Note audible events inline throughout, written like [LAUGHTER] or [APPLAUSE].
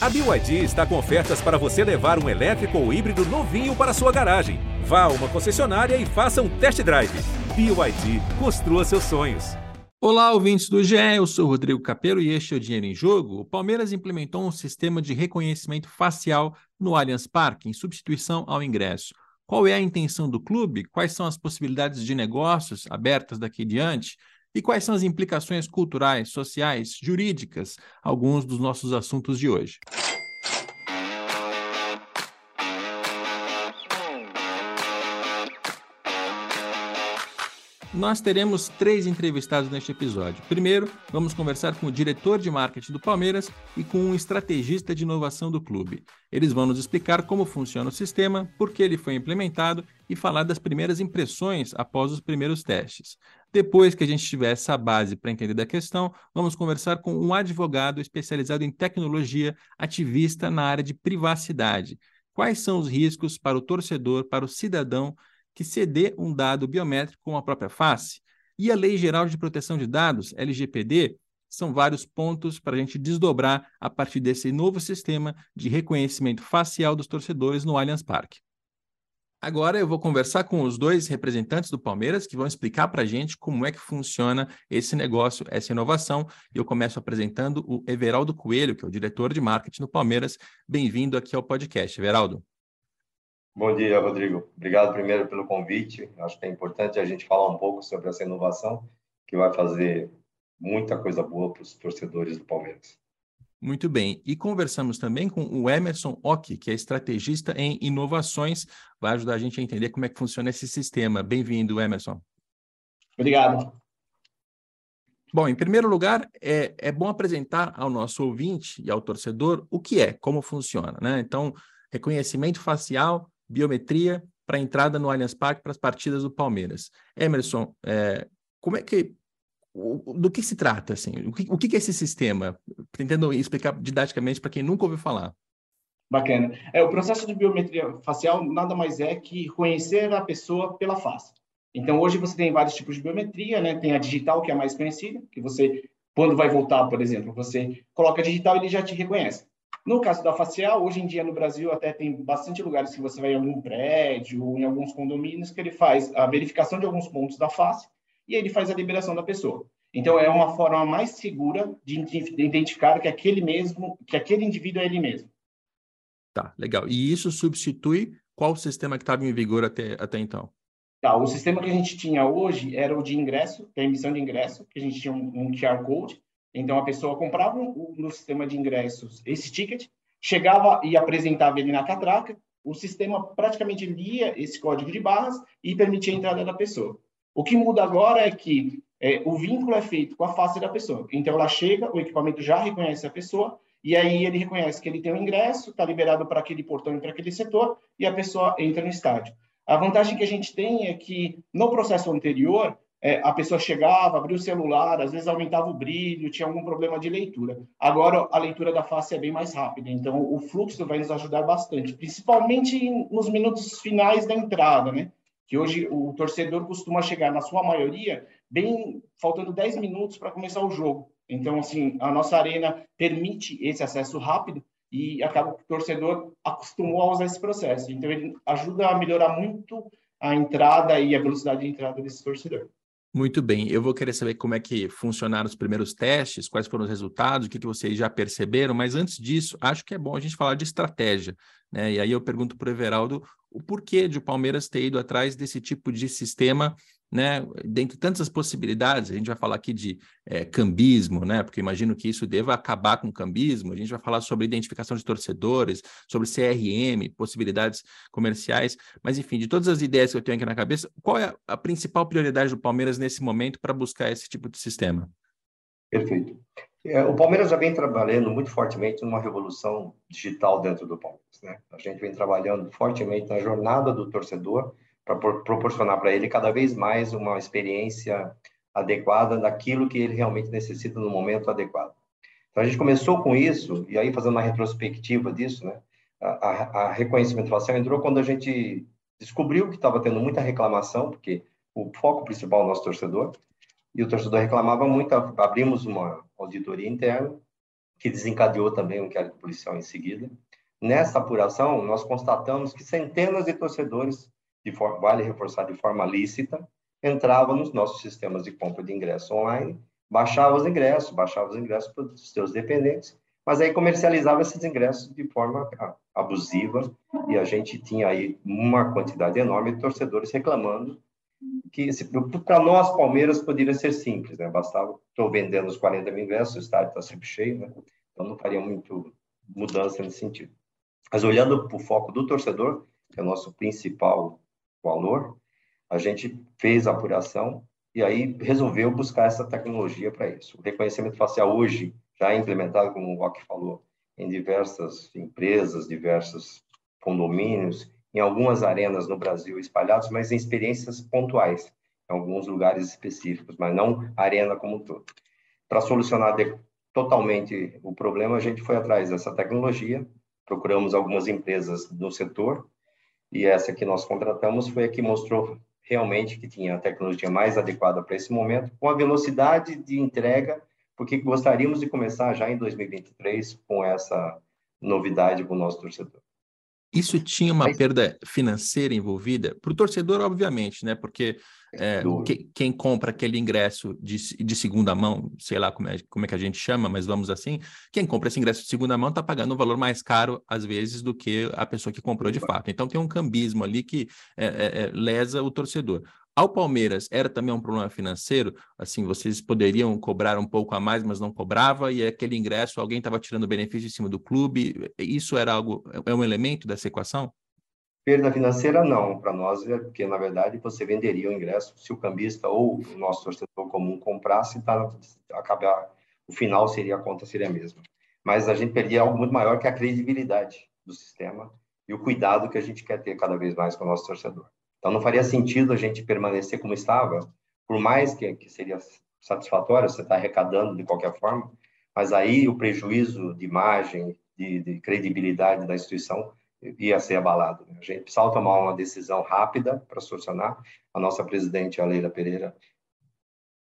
A BYD está com ofertas para você levar um elétrico ou híbrido novinho para sua garagem. Vá a uma concessionária e faça um test drive. BYD, construa seus sonhos. Olá, ouvintes do GE, eu sou Rodrigo Capello e este é o Dinheiro em Jogo. O Palmeiras implementou um sistema de reconhecimento facial no Allianz Parque, em substituição ao ingresso. Qual é a intenção do clube? Quais são as possibilidades de negócios abertas daqui diante? E quais são as implicações culturais, sociais, jurídicas, alguns dos nossos assuntos de hoje? Nós teremos três entrevistados neste episódio. Primeiro, vamos conversar com o diretor de marketing do Palmeiras e com um estrategista de inovação do clube. Eles vão nos explicar como funciona o sistema, por que ele foi implementado e falar das primeiras impressões após os primeiros testes. Depois que a gente tiver essa base para entender da questão, vamos conversar com um advogado especializado em tecnologia, ativista na área de privacidade. Quais são os riscos para o torcedor, para o cidadão que ceder um dado biométrico com a própria face? E a Lei Geral de Proteção de Dados, LGPD, são vários pontos para a gente desdobrar a partir desse novo sistema de reconhecimento facial dos torcedores no Allianz Parque. Agora eu vou conversar com os dois representantes do Palmeiras que vão explicar para a gente como é que funciona esse negócio, essa inovação. Eu começo apresentando o Everaldo Coelho, que é o diretor de marketing do Palmeiras. Bem-vindo aqui ao podcast, Everaldo. Bom dia, Rodrigo. Obrigado primeiro pelo convite. Acho que é importante a gente falar um pouco sobre essa inovação que vai fazer muita coisa boa para os torcedores do Palmeiras. Muito bem. E conversamos também com o Emerson Ock, que é estrategista em inovações, vai ajudar a gente a entender como é que funciona esse sistema. Bem-vindo, Emerson. Obrigado. Bom, em primeiro lugar, é, é bom apresentar ao nosso ouvinte e ao torcedor o que é, como funciona, né? Então, reconhecimento facial, biometria para entrada no Allianz Parque para as partidas do Palmeiras. Emerson, é, como é que do que se trata, assim? O que, o que é esse sistema? Tentando explicar didaticamente para quem nunca ouviu falar. Bacana. É, o processo de biometria facial nada mais é que conhecer a pessoa pela face. Então, hoje você tem vários tipos de biometria, né? Tem a digital, que é a mais conhecida, que você, quando vai voltar, por exemplo, você coloca digital e ele já te reconhece. No caso da facial, hoje em dia no Brasil até tem bastante lugares que você vai em algum prédio, ou em alguns condomínios, que ele faz a verificação de alguns pontos da face e ele faz a liberação da pessoa. Então é uma forma mais segura de identificar que aquele mesmo, que aquele indivíduo é ele mesmo. Tá, legal. E isso substitui qual sistema que estava em vigor até, até então? Tá, o sistema que a gente tinha hoje era o de ingresso, da emissão de ingresso, que a gente tinha um, um QR Code. Então a pessoa comprava um, no sistema de ingressos esse ticket, chegava e apresentava ele na catraca, o sistema praticamente lia esse código de barras e permitia a entrada da pessoa. O que muda agora é que é, o vínculo é feito com a face da pessoa. Então, ela chega, o equipamento já reconhece a pessoa, e aí ele reconhece que ele tem um ingresso, está liberado para aquele portão e para aquele setor, e a pessoa entra no estádio. A vantagem que a gente tem é que, no processo anterior, é, a pessoa chegava, abria o celular, às vezes aumentava o brilho, tinha algum problema de leitura. Agora, a leitura da face é bem mais rápida, então o fluxo vai nos ajudar bastante, principalmente nos minutos finais da entrada, né? Que hoje o torcedor costuma chegar, na sua maioria, bem faltando 10 minutos para começar o jogo. Então, assim, a nossa arena permite esse acesso rápido e acaba que o torcedor acostumou a usar esse processo. Então, ele ajuda a melhorar muito a entrada e a velocidade de entrada desse torcedor. Muito bem, eu vou querer saber como é que funcionaram os primeiros testes, quais foram os resultados, o que, que vocês já perceberam, mas antes disso, acho que é bom a gente falar de estratégia. Né? E aí eu pergunto para o Everaldo o porquê de o Palmeiras ter ido atrás desse tipo de sistema, né? Dentre tantas possibilidades, a gente vai falar aqui de é, cambismo, né? Porque imagino que isso deva acabar com o cambismo. A gente vai falar sobre identificação de torcedores, sobre CRM, possibilidades comerciais, mas enfim, de todas as ideias que eu tenho aqui na cabeça, qual é a principal prioridade do Palmeiras nesse momento para buscar esse tipo de sistema? Perfeito. É, o Palmeiras já vem trabalhando muito fortemente numa revolução digital dentro do Palmeiras. Né? A gente vem trabalhando fortemente na jornada do torcedor para proporcionar para ele cada vez mais uma experiência adequada daquilo que ele realmente necessita no momento adequado. Então a gente começou com isso e aí fazendo uma retrospectiva disso, né? A, a, reconhecimento facial entrou quando a gente descobriu que estava tendo muita reclamação, porque o foco principal é o nosso torcedor, e o torcedor reclamava muito, abrimos uma auditoria interna que desencadeou também um inquérito policial em seguida. Nessa apuração, nós constatamos que centenas de torcedores, de forma, vale reforçar, de forma lícita, entravam nos nossos sistemas de compra de ingressos online, baixavam os ingressos, baixavam os ingressos para os seus dependentes, mas aí comercializava esses ingressos de forma abusiva e a gente tinha aí uma quantidade enorme de torcedores reclamando que para nós Palmeiras poderia ser simples, né? Bastava estou vendendo os 40 mil ingressos, o estádio está sempre cheio, né? Então não faria muito mudança nesse sentido. Mas olhando para o foco do torcedor, que é o nosso principal valor, a gente fez a apuração e aí resolveu buscar essa tecnologia para isso. O reconhecimento facial hoje já é implementado, como o Rock falou, em diversas empresas, diversos condomínios, em algumas arenas no Brasil espalhados, mas em experiências pontuais, em alguns lugares específicos, mas não arena como um todo. Para solucionar totalmente o problema, a gente foi atrás dessa tecnologia, procuramos algumas empresas do setor e essa que nós contratamos foi a que mostrou realmente que tinha a tecnologia mais adequada para esse momento, com a velocidade de entrega, porque gostaríamos de começar já em 2023 com essa novidade para o nosso torcedor. Isso tinha uma perda financeira envolvida? Para o torcedor, obviamente, né? Porque é, que, quem compra aquele ingresso de, de segunda mão, sei lá como é, como é que a gente chama, mas vamos assim, quem compra esse ingresso de segunda mão está pagando um valor mais caro, às vezes, do que a pessoa que comprou de fato. Então tem um cambismo ali que é, é lesa o torcedor. Ao Palmeiras era também um problema financeiro, assim, vocês poderiam cobrar um pouco a mais, mas não cobrava, e aquele ingresso, alguém estava tirando benefício em cima do clube, isso era algo, é um elemento dessa equação? Perda financeira não, para nós é porque na verdade você venderia o ingresso se o cambista ou o nosso torcedor comum comprasse, tá, acabar, o final seria a conta seria a mesma. Mas a gente perdia algo muito maior que a credibilidade do sistema e o cuidado que a gente quer ter cada vez mais com o nosso torcedor. Então, não faria sentido a gente permanecer como estava, por mais que, que seria satisfatório você estar tá arrecadando de qualquer forma, mas aí o prejuízo de imagem, de, de credibilidade da instituição ia ser abalado. Né? A gente precisava tomar uma decisão rápida para solucionar. A nossa presidente, a Leila Pereira,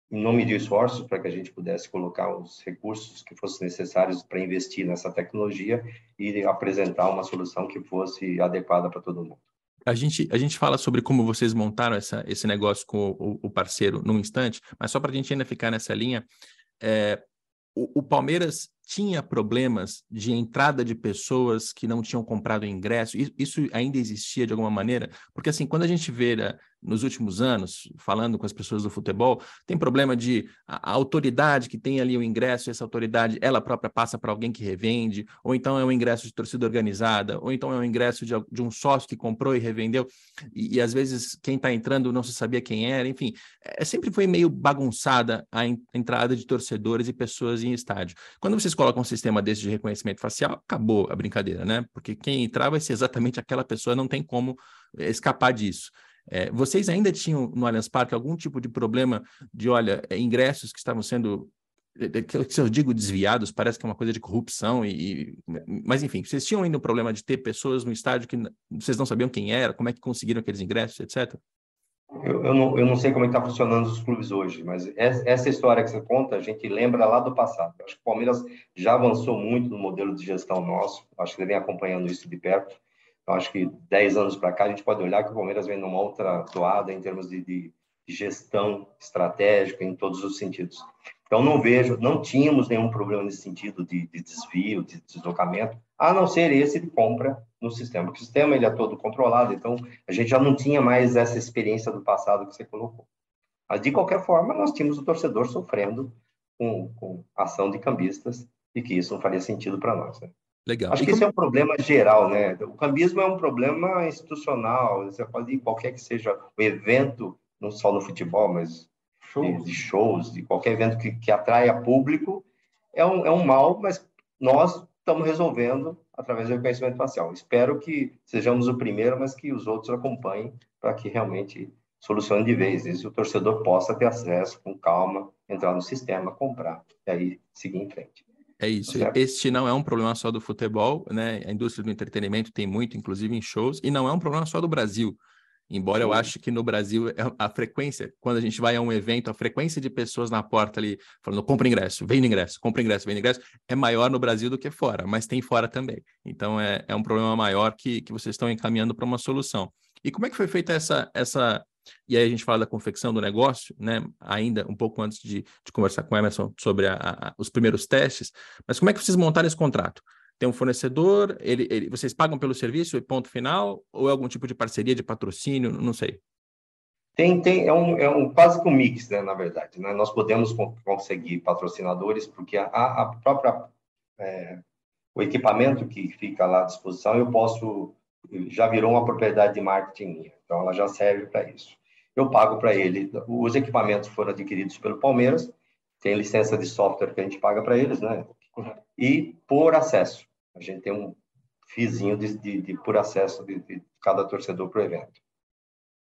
não mediu esforços para que a gente pudesse colocar os recursos que fossem necessários para investir nessa tecnologia e apresentar uma solução que fosse adequada para todo mundo. A gente, a gente fala sobre como vocês montaram essa, esse negócio com o, o parceiro num instante, mas só para a gente ainda ficar nessa linha, é, o, o, Palmeiras tinha problemas de entrada de pessoas que não tinham comprado ingresso. Isso ainda existia de alguma maneira? Porque, assim, quando a gente vê né, nos últimos anos, falando com as pessoas do futebol, tem problema de a, autoridade que tem ali o ingresso, essa autoridade, ela própria passa para alguém que revende, ou então é um ingresso de torcida organizada, ou então é um ingresso de, de um sócio que comprou e revendeu, e, e às vezes quem está entrando não se sabia quem era, enfim, é, sempre foi meio bagunçada a, a entrada de torcedores e pessoas em estádio. Quando vocês colocam um sistema desse de reconhecimento facial, acabou a brincadeira, né? Porque quem entrar vai ser exatamente aquela pessoa, não tem como escapar disso. É, vocês ainda tinham no Allianz Parque algum tipo de problema de, olha, é, ingressos que estavam sendo, se eu digo desviados, parece que é uma coisa de corrupção, e, mas enfim, vocês tinham ainda o problema de ter pessoas no estádio que vocês não sabiam quem era, como é que conseguiram aqueles ingressos, etc? Eu, eu, não, eu não sei como é está funcionando os clubes hoje, mas essa história que você conta, a gente lembra lá do passado. Acho que o Palmeiras já avançou muito no modelo de gestão nosso, acho que ele vem acompanhando isso de perto. Então, acho que 10 anos para cá a gente pode olhar que o Palmeiras vem numa outra toada em termos de, de, gestão estratégica em todos os sentidos. Então, não vejo, não tínhamos nenhum problema nesse sentido de, de desvio, de deslocamento, a não ser esse de compra no sistema. O sistema ele é todo controlado, então a gente já não tinha mais essa experiência do passado que você colocou. Mas, de qualquer forma, nós tínhamos o torcedor sofrendo com, com ação de cambistas e que isso não faria sentido para nós. Né? Legal. Acho e que como... isso é um problema geral, né? O cambismo é um problema institucional. Você pode ir qualquer que seja o evento, não só no futebol, mas shows. De, de, shows, de qualquer evento que, que atraia público, é um, é um mal, mas nós estamos resolvendo através do reconhecimento facial. Espero que sejamos o primeiro, mas que os outros acompanhem para que realmente solucione de vez. E o torcedor possa ter acesso com calma, entrar no sistema, comprar e aí seguir em frente. É isso. Este não é um problema só do futebol, né? A indústria do entretenimento tem muito, inclusive em shows, e não é um problema só do Brasil. Embora eu ache que no Brasil é a frequência, quando a gente vai a um evento, a frequência de pessoas na porta ali falando compra ingresso, vem no ingresso, compra ingresso, vem no ingresso, é maior no Brasil do que fora, mas tem fora também. Então é, é um problema maior que, que vocês estão encaminhando para uma solução. E como é que foi feita essa, essa. E aí a gente fala da confecção do negócio, né? Ainda um pouco antes de, de conversar com o Emerson sobre a, a, os primeiros testes, mas como é que vocês montaram esse contrato? Tem um fornecedor, ele, ele, vocês pagam pelo serviço e ponto final, ou é algum tipo de parceria, de patrocínio, não sei. Tem, tem, é um, é um quase que um mix, né, na verdade. Né? Nós podemos conseguir patrocinadores, porque a, a própria, é, o equipamento que fica lá à disposição, eu posso, já virou uma propriedade de marketing minha, então ela já serve para isso. Eu pago para ele, os equipamentos foram adquiridos pelo Palmeiras, tem licença de software que a gente paga para eles, né? E por acesso. A gente tem um fizinho de, de, de por acesso de, de cada torcedor para o evento.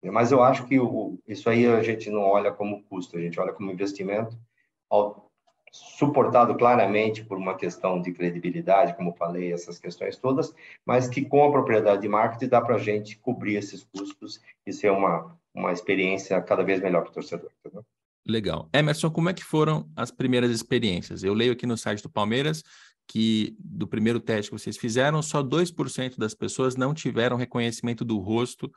Mas eu acho que o, isso aí a gente não olha como custo, a gente olha como investimento, ao, suportado claramente por uma questão de credibilidade, como falei, essas questões todas, mas que com a propriedade de marketing dá para a gente cobrir esses custos e ser uma, uma experiência cada vez melhor para o torcedor. Entendeu? Legal. Emerson, como é que foram as primeiras experiências? Eu leio aqui no site do Palmeiras que do primeiro teste que vocês fizeram, só 2% das pessoas não tiveram reconhecimento do rosto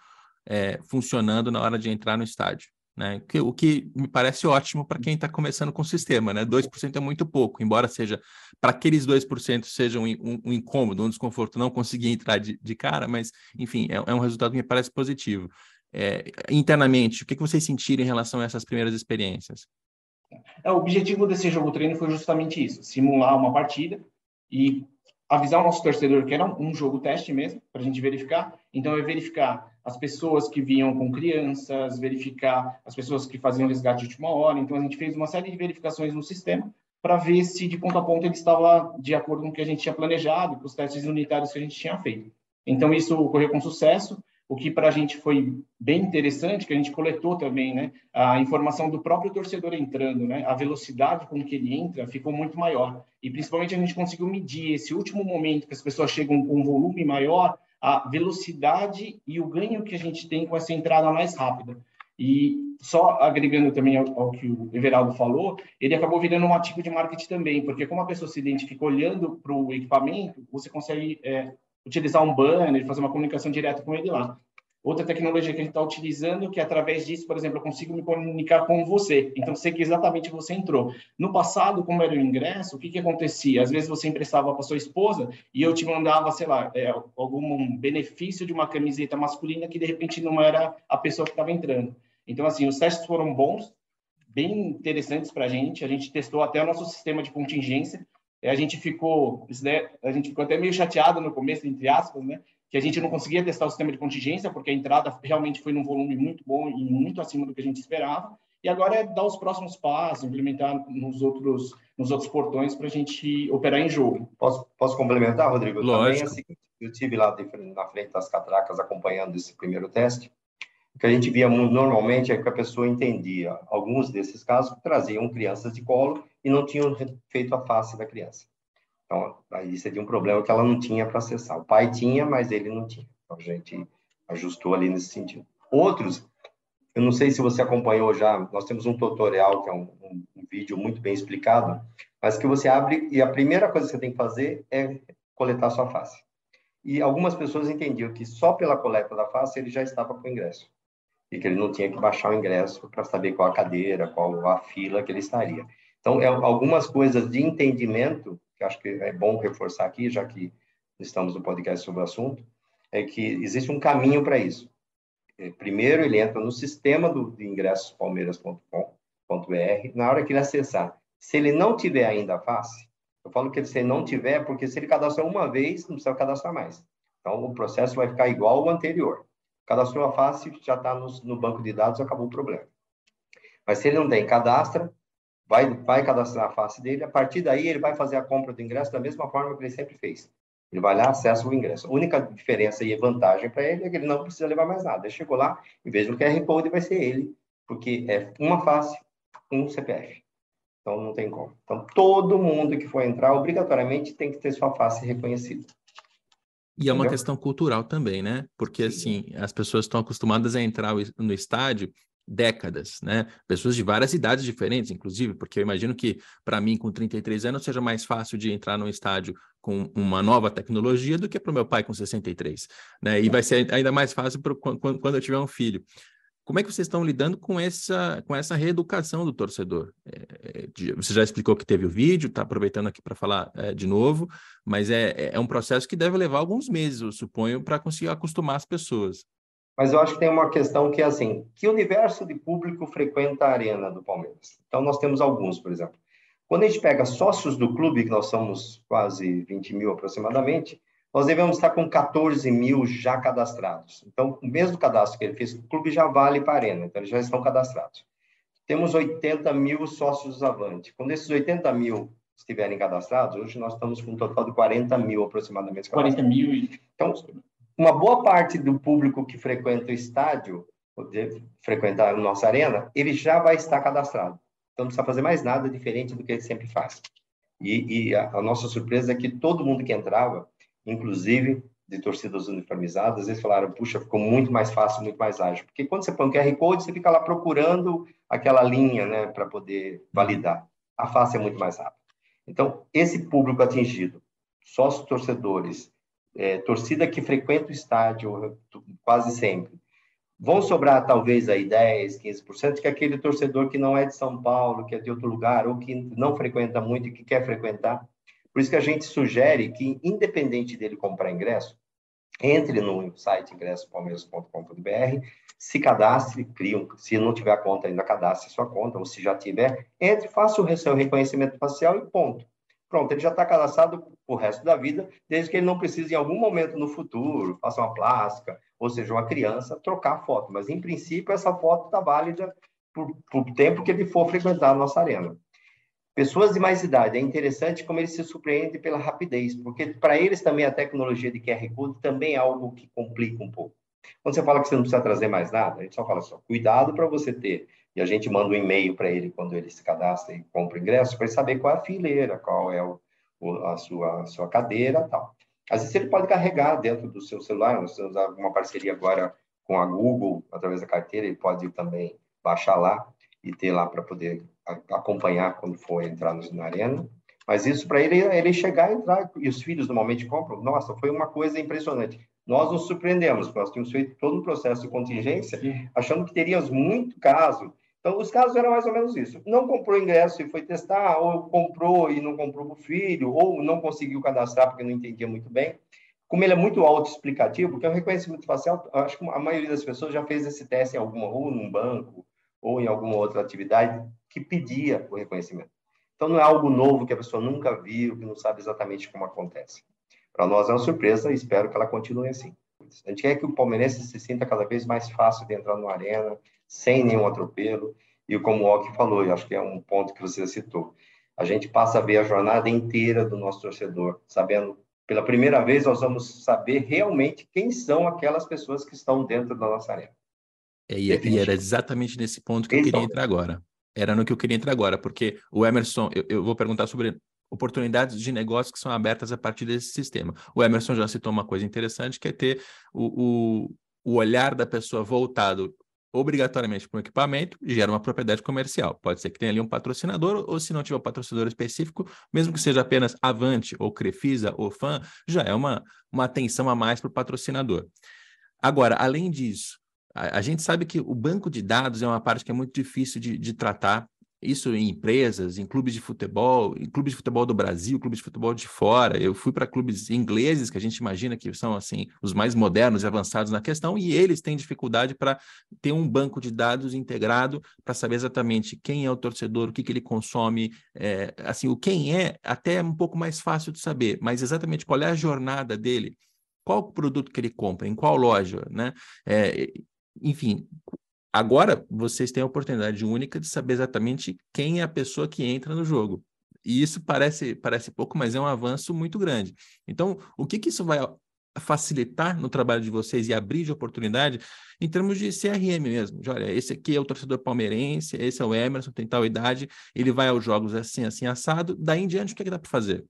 é, funcionando na hora de entrar no estádio. Né? O que me parece ótimo para quem está começando com o sistema, né? 2% é muito pouco, embora seja para aqueles 2% seja um, um, um, incômodo, um desconforto não conseguir entrar de, de cara, mas enfim, é, é, um resultado que me parece positivo. É, internamente, o que, que vocês sentiram em relação a essas primeiras experiências? É, o objetivo desse jogo treino foi justamente isso: simular uma partida e avisar o nosso torcedor que era um jogo teste mesmo, para a gente verificar. Então, é verificar as pessoas que vinham com crianças, verificar as pessoas que faziam resgate de última hora. Então, a gente fez uma série de verificações no sistema para ver se, de ponta a ponta, ele estava de acordo com o que a gente tinha planejado, com os testes unitários que a gente tinha feito. Então, isso ocorreu com sucesso o que para a gente foi bem interessante, que a gente coletou também, né, a informação do próprio torcedor entrando, né, a velocidade com que ele entra ficou muito maior. E principalmente a gente conseguiu medir esse último momento que as pessoas chegam com um volume maior, a velocidade e o ganho que a gente tem com essa entrada mais rápida. E só agregando também ao, ao, que o Everaldo falou, ele acabou virando um ativo de marketing também, porque como a pessoa se identifica olhando para o equipamento, você consegue é, utilizar um banner, fazer uma comunicação direta com ele lá. Outra tecnologia que a gente está utilizando, que através disso, por exemplo, eu consigo me comunicar com você. Então, sei que exatamente você entrou. No passado, como era o ingresso, o que, que acontecia? Às vezes você emprestava para sua esposa e eu te mandava, sei lá, é, algum benefício de uma camiseta masculina que de repente não era a pessoa que estava entrando. Então, assim, os testes foram bons, bem interessantes para a gente. A gente testou até o nosso sistema de contingência a gente ficou, né, a gente ficou até meio chateado no começo, entre aspas, né, que a gente não conseguia testar o sistema de contingência, porque a entrada realmente foi num volume muito bom e muito acima do que a gente esperava. E agora é dar os próximos passos, implementar nos outros, nos outros portões para a gente operar em jogo. Posso, posso complementar, Rodrigo? Lógico. Também é eu tive lá na frente das catracas acompanhando esse primeiro teste. O que a gente via normalmente é que a pessoa entendia alguns desses casos que traziam crianças de colo e não tinham feito a face da criança. Então, aí seria um problema que ela não tinha para acessar. O pai tinha, mas ele não tinha. Então, a gente ajustou ali nesse sentido. Outros, eu não sei se você acompanhou já, nós temos um tutorial, que é um, um, um vídeo muito bem explicado, mas que você abre e a primeira coisa que você tem que fazer é coletar sua face. E algumas pessoas entendiam que só pela coleta da face ele já estava com o ingresso e que ele não tinha que baixar o ingresso para saber qual a cadeira, qual a fila que ele estaria. Então, é, algumas coisas de entendimento, que acho que é bom reforçar aqui, já que estamos no podcast sobre o assunto, é que existe um caminho para isso. É, primeiro, ele entra no sistema do, de ingressos palmeiras.com.br, na hora que ele acessar. Se ele não tiver ainda a face, eu falo que se ele não tiver, porque se ele cadastrou uma vez, não precisa cadastrar mais. Então, o processo vai ficar igual ao anterior. Cadastrou a face, já está no, no, banco de dados, acabou o problema. Mas se ele não tem, cadastra, vai, vai cadastrar a face dele, a partir daí ele vai fazer a compra do ingresso da mesma forma que ele sempre fez. Ele vai lá, acessa o ingresso. A única diferença e vantagem para ele é que ele não precisa levar mais nada. Ele chegou lá, em vez do QR Code, vai ser ele, porque é uma face, um CPF. Então, não tem como. Então, todo mundo que for entrar, obrigatoriamente, tem que ter sua face reconhecida. E é uma questão cultural também, né? Porque, assim, as pessoas estão acostumadas a entrar no estádio décadas, né? Pessoas de várias idades diferentes, inclusive, porque eu imagino que, para mim, com 33 anos, seja mais fácil de entrar num estádio com uma nova tecnologia do que para o meu pai com 63, né? E vai ser ainda mais fácil pro, quando, quando eu tiver um filho. Como é que vocês estão lidando com essa, com essa reeducação do torcedor? É, de, você já explicou que teve o vídeo, está aproveitando aqui para falar é, de novo, mas é, é um processo que deve levar alguns meses, eu suponho, para conseguir acostumar as pessoas. Mas eu acho que tem uma questão que é assim, que universo de público frequenta a arena do Palmeiras? Então, nós temos alguns, por exemplo. Quando a gente pega sócios do clube, que nós somos quase 20 mil aproximadamente, nós devemos estar com 14 mil já cadastrados. Então, o mesmo cadastro que ele fez, o clube já vale para a Arena, então eles já estão cadastrados. Temos 80 mil sócios Avante. Quando esses 80 mil estiverem cadastrados, hoje nós estamos com um total de 40 mil aproximadamente. 40 mil e... Então, uma boa parte do público que frequenta o estádio, frequentar a nossa arena, ele já vai estar cadastrado. Então, não precisa fazer mais nada diferente do que ele sempre faz. E, e a, a nossa surpresa é que todo mundo que entrava, inclusive de torcidas uniformizadas, eles falaram, puxa, ficou muito mais fácil, muito mais ágil. Porque quando você põe um QR Code, você fica lá procurando aquela linha, né, para poder validar. A face é muito mais rápida. Então, esse público atingido, sócios torcedores, é, torcida que frequenta o estádio quase sempre, vão sobrar talvez aí 10, 15%, que é aquele torcedor que não é de São Paulo, que é de outro lugar, ou que não frequenta muito e que quer frequentar, por isso que a gente sugere que, independente dele comprar ingresso, entre no site ingresspalmeiras.com.br, se cadastre, crie se não tiver conta ainda, cadastre sua conta, ou se já tiver, entre, faça o seu reconhecimento facial e ponto. Pronto, ele já está cadastrado o resto da vida, desde que ele não precise, em algum momento no futuro, faça uma plástica, ou seja, uma criança, trocar a foto. Mas, em princípio, essa foto está válida por, por tempo que ele for frequentar a nossa arena. Pessoas de mais idade, é interessante como eles se surpreendem pela rapidez, porque para eles também a tecnologia de QR Code também é algo que complica um pouco. Quando você fala que você não precisa trazer mais nada, a gente só fala só, cuidado para você ter. E a gente manda um e-mail para ele quando ele se cadastra e compra o ingresso, para ele saber qual é a fileira, qual é o, a, sua, a sua cadeira tal. Às vezes ele pode carregar dentro do seu celular, nós temos uma parceria agora com a Google, através da carteira, ele pode também baixar lá e ter lá para poder acompanhar quando for entrar na arena. Mas isso para ele, ele chegar e entrar, e os filhos normalmente compram. Nossa, foi uma coisa impressionante. Nós nos surpreendemos, nós tínhamos feito todo um processo de contingência, achando que teríamos muito caso. Então, os casos eram mais ou menos isso. Não comprou ingresso e foi testar, ou comprou e não comprou para o filho, ou não conseguiu cadastrar porque não entendia muito bem. Como ele é muito autoexplicativo, porque o reconhecimento facial, acho que a maioria das pessoas já fez esse teste em alguma, ou num banco, ou em alguma outra atividade que pedia o reconhecimento. Então, não é algo novo que a pessoa nunca viu, que não sabe exatamente como acontece. Para nós é uma surpresa e espero que ela continue assim. A gente quer que o palmeirense se sinta cada vez mais fácil de entrar na arena, sem nenhum atropelo. E como o Ok falou, eu acho que é um ponto que você citou, a gente passa a ver a jornada inteira do nosso torcedor, sabendo, pela primeira vez, nós vamos saber realmente quem são aquelas pessoas que estão dentro da nossa arena. É, e, e, era exatamente nesse ponto que eu queria entrar agora. Era no que eu queria entrar agora, porque o Emerson, eu, eu vou perguntar sobre oportunidades de negócio que são abertas a partir desse sistema. O Emerson já citou uma coisa interessante, que é ter o, o, o olhar da pessoa voltado obrigatoriamente para um equipamento gera uma propriedade comercial. Pode ser que tenha ali um patrocinador, ou se não tiver um patrocinador específico, mesmo que seja apenas Avante, ou Crefisa, ou Fan, já é uma, uma atenção a mais para o patrocinador. Agora, além disso, a, a, gente sabe que o banco de dados é uma parte que é muito difícil de, de tratar. Isso em empresas, em clubes de futebol, em clubes de futebol do Brasil, clubes de futebol de fora. Eu fui para clubes ingleses, que a gente imagina que são assim os mais modernos e avançados na questão, e eles têm dificuldade para ter um banco de dados integrado para saber exatamente quem é o torcedor, o que, que ele consome, é, assim, o quem é até é um pouco mais fácil de saber, mas exatamente qual é a jornada dele qual produto que ele compra, em qual loja, né? É, enfim, agora vocês têm a oportunidade única de saber exatamente quem é a pessoa que entra no jogo. E isso parece, parece pouco, mas é um avanço muito grande. Então, o que, que isso vai facilitar no trabalho de vocês e abrir de oportunidade em termos de CRM mesmo. De, olha, esse aqui é o torcedor palmeirense, esse é o Emerson, tem tal idade, ele vai aos jogos assim, assim, assado. Daí em diante, o que, é que dá para fazer?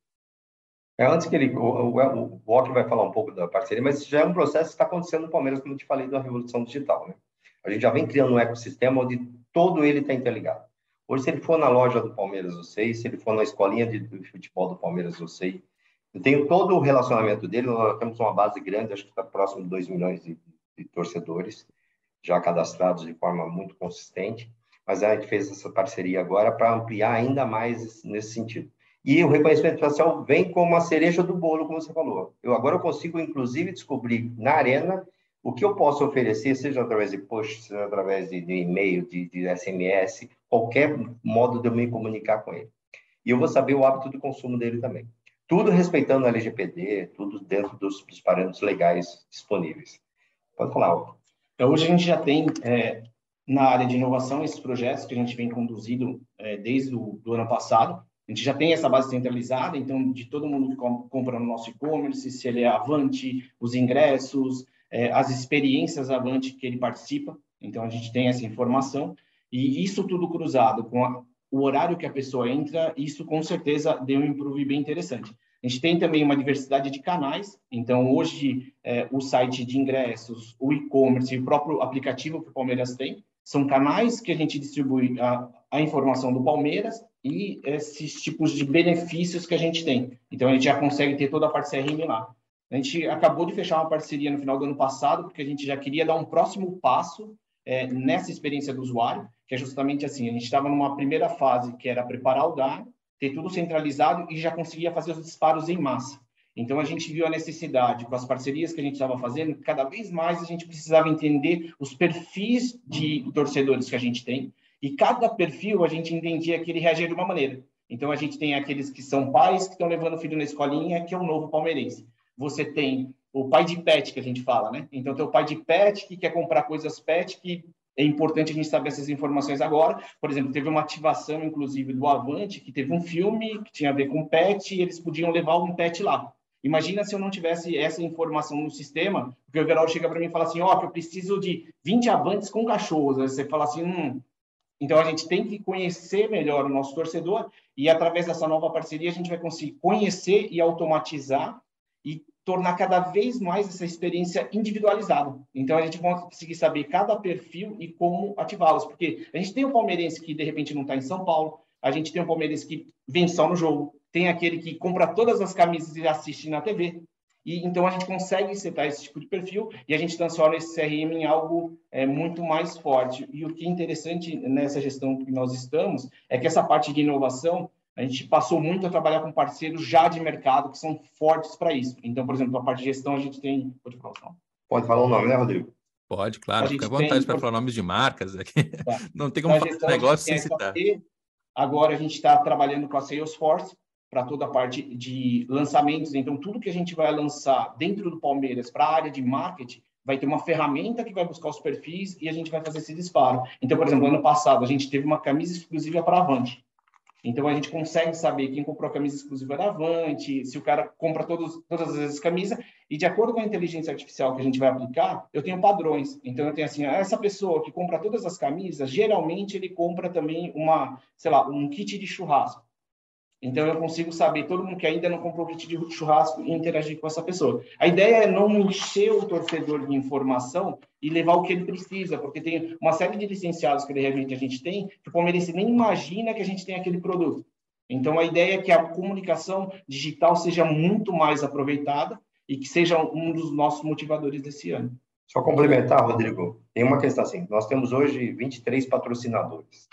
É, antes que ele, o, o, o vai falar um pouco da parceria, mas já é um processo que está acontecendo no Palmeiras, como eu te falei, da revolução digital. Né? A gente já vem criando um ecossistema onde todo ele está interligado. Hoje, se ele for na loja do Palmeiras, eu sei. Se ele for na escolinha de, futebol do Palmeiras, eu sei. Eu tenho todo o relacionamento dele. Nós temos uma base grande, acho que está próximo de 2 milhões de, de torcedores já cadastrados de forma muito consistente. Mas a gente fez essa parceria agora para ampliar ainda mais nesse sentido. E o reconhecimento facial vem como a cereja do bolo, como você falou. Eu agora eu consigo, inclusive, descobrir na arena o que eu posso oferecer, seja através de post, seja através de, de e-mail, de, de, SMS, qualquer modo de eu me comunicar com ele. E eu vou saber o hábito de consumo dele também. Tudo respeitando a LGPD, tudo dentro dos, dos parâmetros legais disponíveis. Pode falar, Otto. Então, hoje a gente já tem é, na área de inovação esses projetos que a gente vem conduzindo é, desde o do ano passado. A gente já tem essa base centralizada, então, de todo mundo que compra no nosso e-commerce, se ele é Avante, os ingressos, é, as experiências Avante que ele participa. Então, a gente tem essa informação. E isso tudo cruzado com a, o horário que a pessoa entra, isso com certeza deu um improve bem interessante. A gente tem também uma diversidade de canais, então hoje é, o site de ingressos, o e-commerce, o próprio aplicativo que o Palmeiras tem, são canais que a gente distribui a, a informação do Palmeiras e esses tipos de benefícios que a gente tem. Então a gente já consegue ter toda a parte CRM lá. A gente acabou de fechar uma parceria no final do ano passado, porque a gente já queria dar um próximo passo é, nessa experiência do usuário, que é justamente assim, a gente estava numa primeira fase que era preparar o dado, ter tudo centralizado e já conseguia fazer os disparos em massa. Então a gente viu a necessidade com as parcerias que a gente estava fazendo, cada vez mais a gente precisava entender os perfis de torcedores que a gente tem e cada perfil a gente entendia que ele reagia de uma maneira. Então a gente tem aqueles que são pais que estão levando o filho na escolinha, que é o novo palmeirense você tem o pai de pet que a gente fala, né? Então tem o pai de pet que quer comprar coisas pet que é importante a gente saber essas informações agora. Por exemplo, teve uma ativação, inclusive, do Avante, que teve um filme que tinha a ver com pet e eles podiam levar um pet lá. Imagina se eu não tivesse essa informação no sistema, porque o Verão chega para mim e fala assim, ó, oh, eu preciso de 20 avantes com cachorros. Aí você fala assim, hum... Então, a gente tem que conhecer melhor o nosso torcedor e, através dessa nova parceria, a gente vai conseguir conhecer e automatizar e tornar cada vez mais essa experiência individualizada. Então, a gente vai conseguir saber cada perfil e como ativá-los, porque a gente tem o palmeirense que, de repente, não está em São Paulo, a gente tem o palmeirense que vem só no jogo, tem aquele que compra todas as camisas e assiste na TV, e então a gente consegue setar esse tipo de perfil e a gente transforma esse CRM em algo é, muito mais forte. E o que é interessante nessa gestão que nós estamos é que essa parte de inovação a gente passou muito a trabalhar com parceiros já de mercado que são fortes para isso. Então, por exemplo, a parte de gestão a gente tem. Pode falar o nome. Pode falar o nome, né, Rodrigo? Pode, claro. Fica à vontade para falar nomes de marcas aqui. Tá. [LAUGHS] Não tem como falar negócio sem citar. Agora a gente está trabalhando com a Salesforce para toda a parte de lançamentos. Então, tudo que a gente vai lançar dentro do Palmeiras para a área de marketing vai ter uma ferramenta que vai buscar os perfis e a gente vai fazer esse disparo. Então, por exemplo, ano passado a gente teve uma camisa exclusiva para a Avante. Então a gente consegue saber quem comprou a camisa exclusiva da Avante, se o cara compra todos, todas as vezes camisa, e de acordo com a inteligência artificial que a gente vai aplicar, eu tenho padrões. Então eu tenho assim, essa pessoa que compra todas as camisas, geralmente ele compra também uma, sei lá, um kit de churrasco. Então eu consigo saber todo mundo que ainda não comprou kit de churrasco e interagir com essa pessoa. A ideia é não encher o torcedor de informação e levar o que ele precisa, porque tem uma série de licenciados que de repente a gente tem que o palmeirense nem imagina que a gente tem aquele produto. Então a ideia é que a comunicação digital seja muito mais aproveitada e que seja um dos nossos motivadores desse ano. Só complementar, Rodrigo, tem uma questão assim, nós temos hoje 23 patrocinadores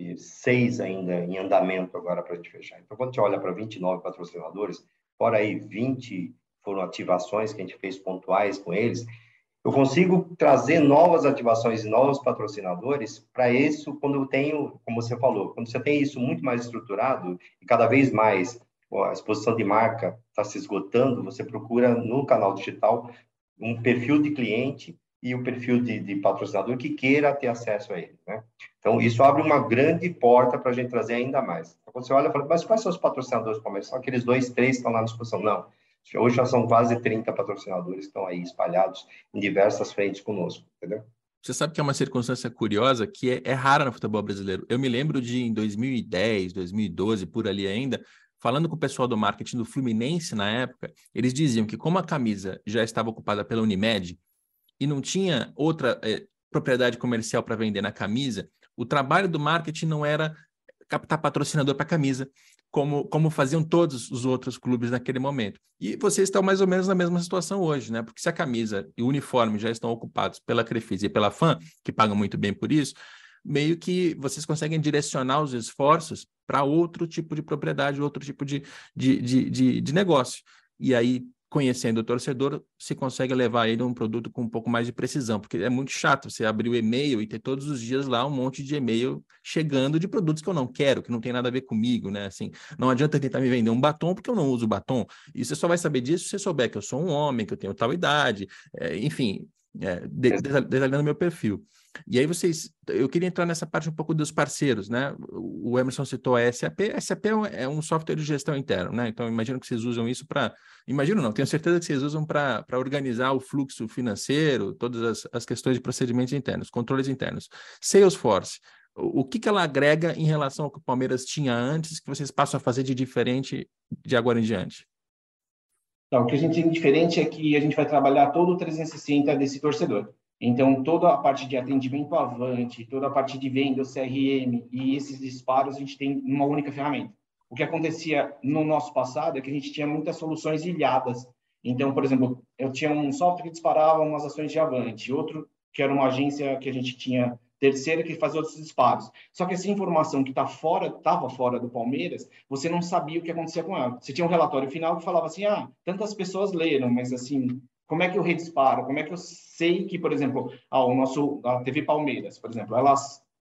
e seis ainda em andamento agora para a gente fechar. Então, quando a gente olha para 29 patrocinadores, fora aí 20 foram ativações que a gente fez pontuais com eles, eu consigo trazer novas ativações e novos patrocinadores para isso quando eu tenho, como você falou, quando você tem isso muito mais estruturado e cada vez mais a exposição de marca está se esgotando, você procura no canal digital um perfil de cliente e o perfil de, de patrocinador que queira ter acesso a ele. Né? Então, isso abre uma grande porta para a gente trazer ainda mais. Então, você olha e fala, mas quais são os patrocinadores do Palmeiras? São aqueles dois, três que estão lá na exposição. Não. Hoje já são quase 30 patrocinadores que estão aí espalhados em diversas frentes conosco, entendeu? Você sabe que é uma circunstância curiosa que é, é rara no futebol brasileiro. Eu me lembro de, em 2010, 2012, por ali ainda, falando com o pessoal do marketing do Fluminense na época, eles diziam que como a camisa já estava ocupada pela Unimed e não tinha outra eh, propriedade comercial para vender na camisa, o trabalho do marketing não era captar patrocinador para a camisa, como, como faziam todos os outros clubes naquele momento. E vocês estão mais ou menos na mesma situação hoje, né? Porque se a camisa e o uniforme já estão ocupados pela Crefisa e pela FAM, que pagam muito bem por isso, meio que vocês conseguem direcionar os esforços para outro tipo de propriedade, outro tipo de, de, de, de, de negócio. E aí conhecendo o torcedor, se consegue levar ele a um produto com um pouco mais de precisão, porque é muito chato você abrir o e-mail e ter todos os dias lá um monte de e-mail chegando de produtos que eu não quero, que não tem nada a ver comigo, né? Assim, não adianta tentar me vender um batom porque eu não uso batom. E você só vai saber disso se você souber que eu sou um homem, que eu tenho tal idade, é, enfim, é, detalhando meu perfil. E aí vocês, eu queria entrar nessa parte um pouco dos parceiros, né? O Emerson citou a SAP, a SAP é um software de gestão interno, né? Então imagino que vocês usam isso para, imagino não, tenho certeza que vocês usam para organizar o fluxo financeiro, todas as, as questões de procedimentos internos, controles internos. Salesforce, o, o que, que ela agrega em relação ao que o Palmeiras tinha antes, que vocês passam a fazer de diferente de agora em diante? Então, o que a gente tem diferente é que a gente vai trabalhar todo o 360 desse torcedor. Então, toda a parte de atendimento avante, toda a parte de venda, o CRM e esses disparos, a gente tem uma única ferramenta. O que acontecia no nosso passado é que a gente tinha muitas soluções ilhadas. Então, por exemplo, eu tinha um software que disparava umas ações de avante, outro que era uma agência que a gente tinha terceira que fazia outros disparos. Só que essa informação que tá fora, estava fora do Palmeiras, você não sabia o que acontecia com ela. Você tinha um relatório final que falava assim, ah, tantas pessoas leram, mas assim, como é que eu redisparo? Como é que eu sei que, por exemplo, ah, o nosso, a TV Palmeiras, por exemplo, ela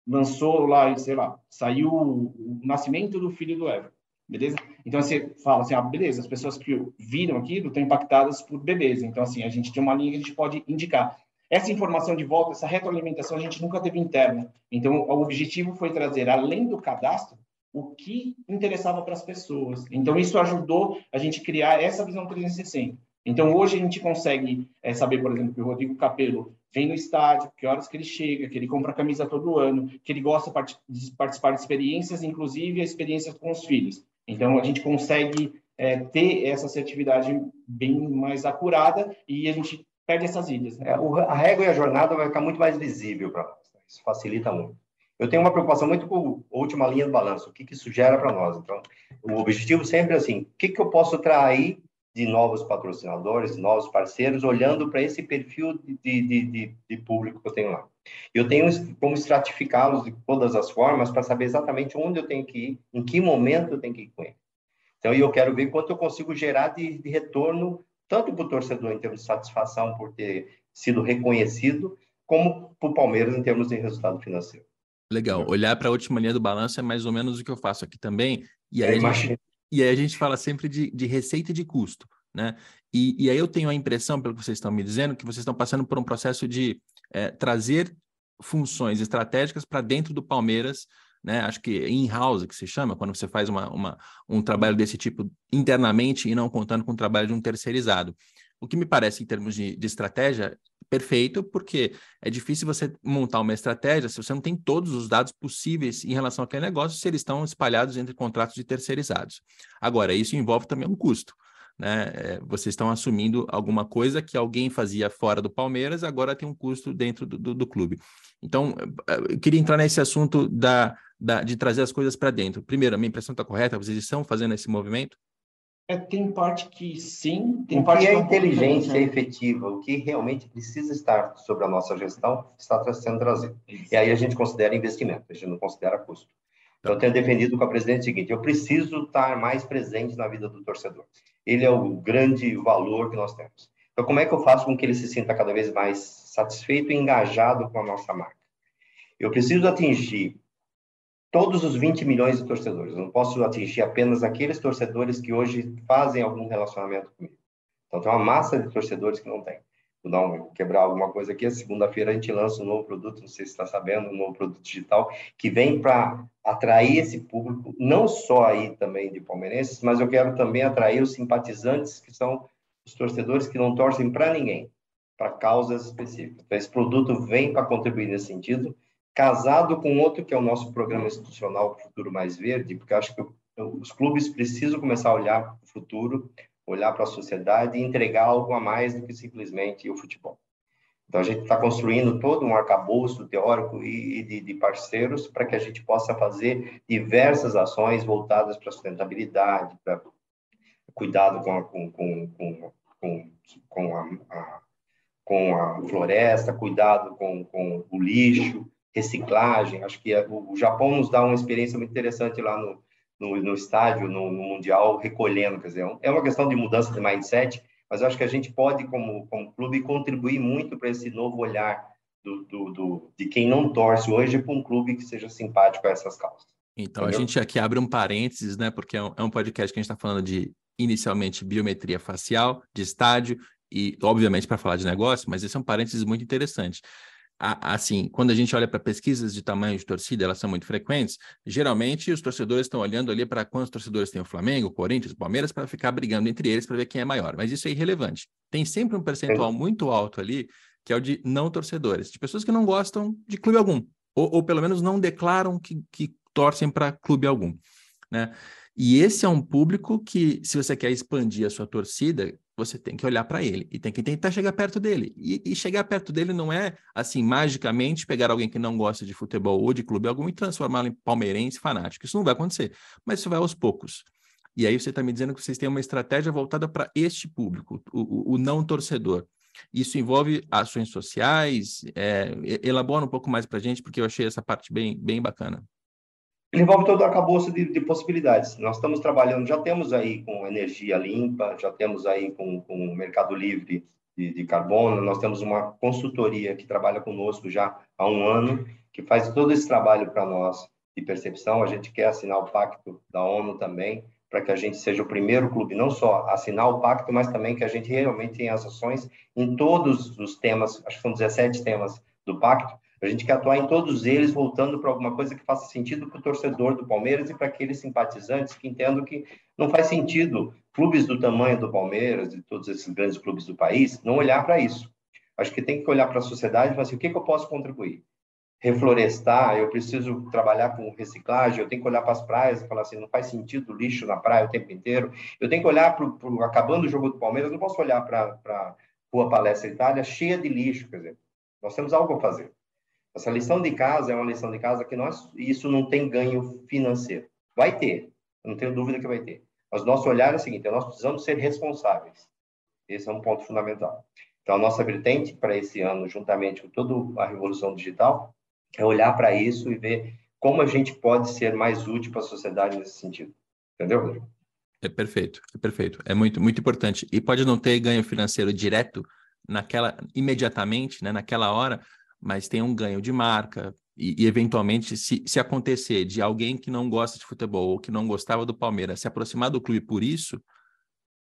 lançou lá, sei lá, saiu o nascimento do filho do Everton, beleza? Então você fala assim, ah, beleza, as pessoas que viram aquilo estão impactadas por bebês. Então, assim, a gente tem uma linha que a gente pode indicar. Essa informação de volta, essa retroalimentação, a gente nunca teve interna. Então, o objetivo foi trazer, além do cadastro, o que interessava para as pessoas. Então, isso ajudou a gente criar essa visão 360. Então, hoje a gente consegue é, saber, por exemplo, que o Rodrigo Capello vem no estádio, que horas que ele chega, que ele compra camisa todo ano, que ele gosta de participar de experiências, inclusive a experiência com os filhos. Então, a gente consegue é, ter essa assertividade bem mais acurada e a gente perde essas ilhas. Né? É, a régua e a jornada vai ficar muito mais visível para nós. Né? Isso facilita muito. Eu tenho uma preocupação muito com a última linha do balanço, o que, que isso gera para nós. Então, o objetivo sempre é assim, o que, que eu posso trair de novos patrocinadores, novos parceiros, olhando para esse perfil de, de, de, de, público que eu tenho lá. Eu tenho como estratificá-los de todas as formas para saber exatamente onde eu tenho que ir, em que momento eu tenho que ir com ele. Então, eu quero ver quanto eu consigo gerar de, de retorno, tanto para o torcedor em termos de satisfação por ter sido reconhecido, como para o Palmeiras em termos de resultado financeiro. Legal. Olhar para a última linha do balanço é mais ou menos o que eu faço aqui também. E aí, gente, e aí a gente fala sempre de, de receita e de custo, né? E, e, aí eu tenho a impressão, pelo que vocês estão me dizendo, que vocês estão passando por um processo de é, trazer funções estratégicas para dentro do Palmeiras, né? Acho que in-house, que se chama, quando você faz uma, uma, um trabalho desse tipo internamente e não contando com o trabalho de um terceirizado. O que me parece, em termos de, de estratégia, perfeito, porque é difícil você montar uma estratégia se você não tem todos os dados possíveis em relação àquele negócio, se eles estão espalhados entre contratos de terceirizados. Agora, isso envolve também um custo. Né? É, vocês estão assumindo alguma coisa que alguém fazia fora do Palmeiras, agora tem um custo dentro do, do, do clube. Então, eu queria entrar nesse assunto da, da de trazer as coisas para dentro. Primeiro, a minha impressão está correta? Vocês estão fazendo esse movimento? É, tem parte que sim, tem o parte que é, é inteligência efetiva, o que realmente precisa estar sobre a nossa gestão, está sendo trazido. E aí a gente considera investimento, a gente não considera custo. Então, eu tenho defendido com a presidente o seguinte: eu preciso estar mais presente na vida do torcedor. Ele é o grande valor que nós temos. Então, como é que eu faço com que ele se sinta cada vez mais satisfeito e engajado com a nossa marca? Eu preciso atingir todos os 20 milhões de torcedores. Eu não posso atingir apenas aqueles torcedores que hoje fazem algum relacionamento comigo. Então, tem uma massa de torcedores que não tem. Vou dar um, quebrar alguma coisa aqui. Segunda-feira a gente lança um novo produto, não sei se está sabendo, um novo produto digital, que vem para atrair esse público, não só aí também de palmeirenses, mas eu quero também atrair os simpatizantes, que são os torcedores que não torcem para ninguém, para causas específicas. Então, esse produto vem para contribuir nesse sentido casado com outro que é o nosso programa institucional Futuro Mais Verde, porque acho que os clubes precisam começar a olhar para o futuro, olhar para a sociedade e entregar algo a mais do que simplesmente o futebol. Então, a gente está construindo todo um arcabouço teórico e, de, de parceiros para que a gente possa fazer diversas ações voltadas para a sustentabilidade, para cuidado com a, com, com, com, com, a, a, com a floresta, cuidado com, com o lixo, reciclagem. Acho que o Japão nos dá uma experiência muito interessante lá no, no, no estádio, no, no, Mundial, recolhendo. Quer dizer, é uma questão de mudança de mindset, mas acho que a gente pode, como, como clube, contribuir muito para esse novo olhar do, do, do, de quem não torce hoje para um clube que seja simpático a essas causas. Então, Entendeu? a gente aqui abre um parênteses, né? Porque é um, é um podcast que a gente está falando de, inicialmente, biometria facial, de estádio, e, obviamente, para falar de negócio, mas esse é um parênteses muito interessante assim, quando a gente olha para pesquisas de tamanho de torcida, elas são muito frequentes, geralmente os torcedores estão olhando ali para quantos torcedores tem o Flamengo, o Corinthians, o Palmeiras, para ficar brigando entre eles para ver quem é maior. Mas isso é irrelevante. Tem sempre um percentual muito alto ali, que é o de não torcedores, de pessoas que não gostam de clube algum, ou, ou pelo menos não declaram que, que torcem para clube algum, né? E esse é um público que, se você quer expandir a sua torcida, você tem que olhar para ele e tem que tentar chegar perto dele. E, e, chegar perto dele não é, assim, magicamente pegar alguém que não gosta de futebol ou de clube algum e transformá-lo em palmeirense fanático. Isso não vai acontecer, mas isso vai aos poucos. E aí você está me dizendo que vocês têm uma estratégia voltada para este público, o, o, o, não torcedor. Isso envolve ações sociais? É, elabora um pouco mais para a gente, porque eu achei essa parte bem, bem bacana envolve todo o arcabouço de, de, possibilidades. Nós estamos trabalhando, já temos aí com energia limpa, já temos aí com, com mercado livre de, de, carbono, nós temos uma consultoria que trabalha conosco já há um ano, que faz todo esse trabalho para nós de percepção. A gente quer assinar o pacto da ONU também, para que a gente seja o primeiro clube, não só assinar o pacto, mas também que a gente realmente tenha as ações em todos os temas, acho que são 17 temas do pacto, a gente quer atuar em todos eles, voltando para alguma coisa que faça sentido para o torcedor do Palmeiras e para aqueles simpatizantes que entendam que não faz sentido clubes do tamanho do Palmeiras e todos esses grandes clubes do país não olhar para isso. Acho que tem que olhar para a sociedade e falar assim, o que, que eu posso contribuir? Reflorestar, eu preciso trabalhar com reciclagem, eu tenho que olhar para as praias e falar assim, não faz sentido lixo na praia o tempo inteiro. Eu tenho que olhar para o, acabando o jogo do Palmeiras, não posso olhar para a Rua Palestra Itália cheia de lixo, quer dizer, nós temos algo a fazer. Essa lição de casa é uma lição de casa que nós, isso não tem ganho financeiro. Vai ter, não tenho dúvida que vai ter. Mas nosso olhar é o seguinte: nós precisamos ser responsáveis. Esse é um ponto fundamental. Então, a nossa vertente para esse ano, juntamente com toda a revolução digital, é olhar para isso e ver como a gente pode ser mais útil para a sociedade nesse sentido. Entendeu, Rodrigo? É perfeito, é perfeito. É muito, muito importante. E pode não ter ganho financeiro direto naquela, imediatamente, né, naquela hora, mas tem um ganho de marca. E, e, eventualmente, se, se acontecer de alguém que não gosta de futebol ou que não gostava do Palmeiras se aproximar do clube por isso,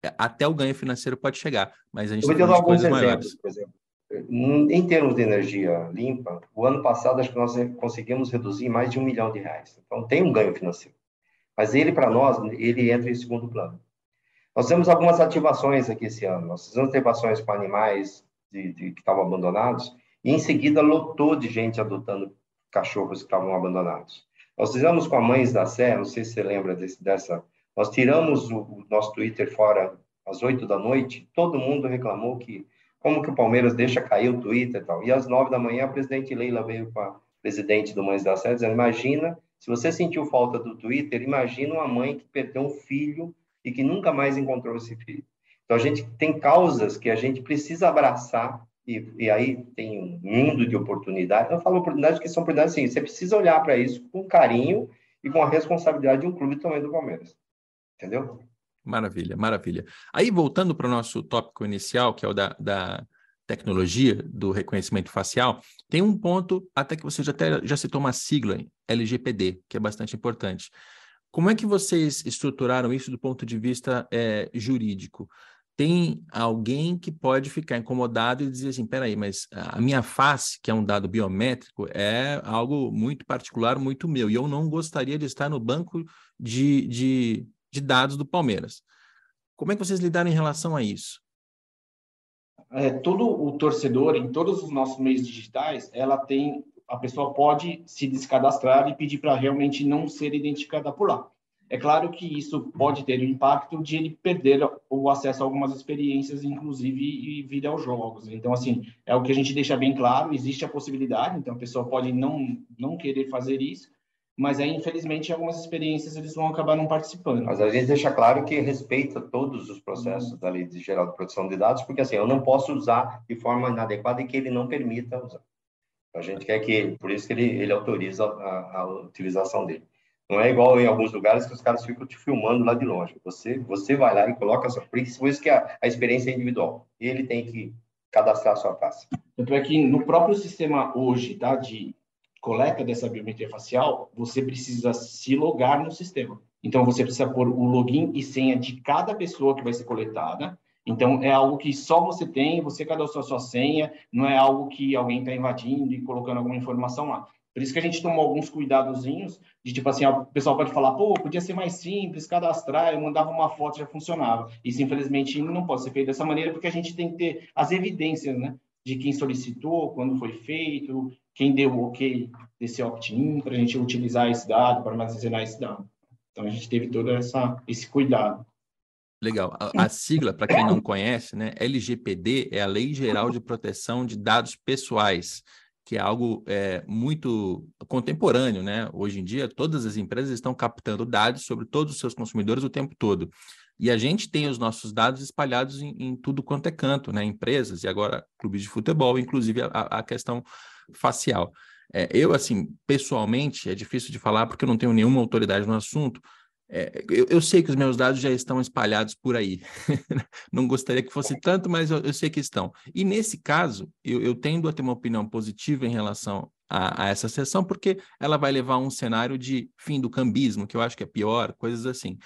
é, até o ganho financeiro pode chegar. Mas a gente tem coisas exemplos, maiores. Por exemplo. Em termos de energia limpa, o ano passado acho que nós conseguimos reduzir mais de um milhão de reais. Então tem um ganho financeiro. Mas ele, para nós, ele entra em segundo plano. Nós temos algumas ativações aqui esse ano. Nós fizemos ativações com animais de, de, que estavam abandonados e em seguida lotou de gente adotando cachorros que estavam abandonados. Nós fizemos com a Mães da Sé, não sei se você lembra desse, dessa, nós tiramos o, o, nosso Twitter fora às oito da noite, todo mundo reclamou que como que o Palmeiras deixa cair o Twitter e tal. E às nove da manhã a presidente Leila veio com a presidente do Mães da Sé dizendo, imagina, se você sentiu falta do Twitter, imagina uma mãe que perdeu um filho e que nunca mais encontrou esse filho. Então a gente tem causas que a gente precisa abraçar e, e, aí tem um mundo de oportunidades. Eu falo oportunidades que são oportunidades assim, você precisa olhar para isso com carinho e com a responsabilidade de um clube também do Palmeiras. Entendeu? Maravilha, maravilha. Aí, voltando para o nosso tópico inicial, que é o da, da tecnologia, do reconhecimento facial, tem um ponto, até que você já, até, já citou uma sigla, LGPD, que é bastante importante. Como é que vocês estruturaram isso do ponto de vista é, jurídico? Tem alguém que pode ficar incomodado e dizer assim, peraí, mas a minha face, que é um dado biométrico, é algo muito particular, muito meu, e eu não gostaria de estar no banco de, de, de dados do Palmeiras. Como é que vocês lidaram em relação a isso? É, todo o torcedor, em todos os nossos meios digitais, ela tem, a pessoa pode se descadastrar e pedir para realmente não ser identificada por lá. É claro que isso pode ter o impacto de ele perder o acesso a algumas experiências, inclusive e vir aos jogos. Então, assim, é o que a gente deixa bem claro, existe a possibilidade, então a pessoa pode não, não querer fazer isso, mas aí, infelizmente, algumas experiências eles vão acabar não participando. Mas a gente deixa claro que respeita todos os processos da Lei Geral de Proteção de Dados, porque assim, eu não posso usar de forma inadequada e que ele não permita usar. A gente quer que, por isso que ele, ele autoriza a, a utilização dele. Não é igual em alguns lugares que os caras ficam te filmando lá de longe. Você, você vai lá e coloca sua. Por isso que a, a experiência é individual. Ele tem que cadastrar a sua face. Tanto é que no próprio sistema hoje, tá, de coleta dessa biometria facial, você precisa se logar no sistema. Então, você precisa pôr o login e senha de cada pessoa que vai ser coletada. Então, é algo que só você tem, você cadastrou a sua senha, não é algo que alguém está invadindo e colocando alguma informação lá. Por isso que a gente tomou alguns cuidadozinhos de tipo assim, o pessoal pode falar, pô, podia ser mais simples, cadastrar, eu mandava uma foto já funcionava. Isso infelizmente não pode ser feito dessa maneira porque a gente tem que ter as evidências, né, de quem solicitou, quando foi feito, quem deu o OK desse opt-in para a gente utilizar esse dado, para armazenar esse dado. Então a gente teve todo essa esse cuidado. Legal. A, a sigla, para quem não conhece, né, LGPD é a Lei Geral de Proteção de Dados Pessoais que é algo é, muito contemporâneo, né? Hoje em dia, todas as empresas estão captando dados sobre todos os seus consumidores o tempo todo. E a gente tem os nossos dados espalhados em, em tudo quanto é canto, né? Empresas e agora clubes de futebol, inclusive a, a questão facial. É, eu, assim, pessoalmente, é difícil de falar porque eu não tenho nenhuma autoridade no assunto, é, eu, eu, sei que os meus dados já estão espalhados por aí. [LAUGHS] Não gostaria que fosse tanto, mas eu, eu sei que estão. E nesse caso, eu, eu, tendo a ter uma opinião positiva em relação a, a, essa sessão, porque ela vai levar a um cenário de fim do cambismo, que eu acho que é pior, coisas assim.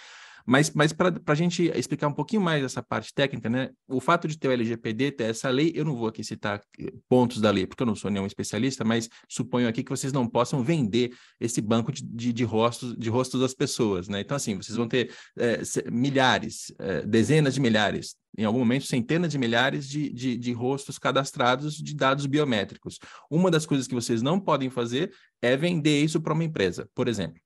Mas, mas para a gente explicar um pouquinho mais essa parte técnica, né? O fato de ter o LGPD, ter essa lei, eu não vou aqui citar eh, pontos da lei, porque eu não sou nenhum especialista, mas suponho aqui que vocês não possam vender esse banco de, de, de rostos, de rostos das pessoas, né? Então, assim, vocês vão ter é, milhares, é, dezenas de milhares, em algum momento, centenas de milhares de, de, de, rostos cadastrados de dados biométricos. Uma das coisas que vocês não podem fazer é vender isso para uma empresa, por exemplo.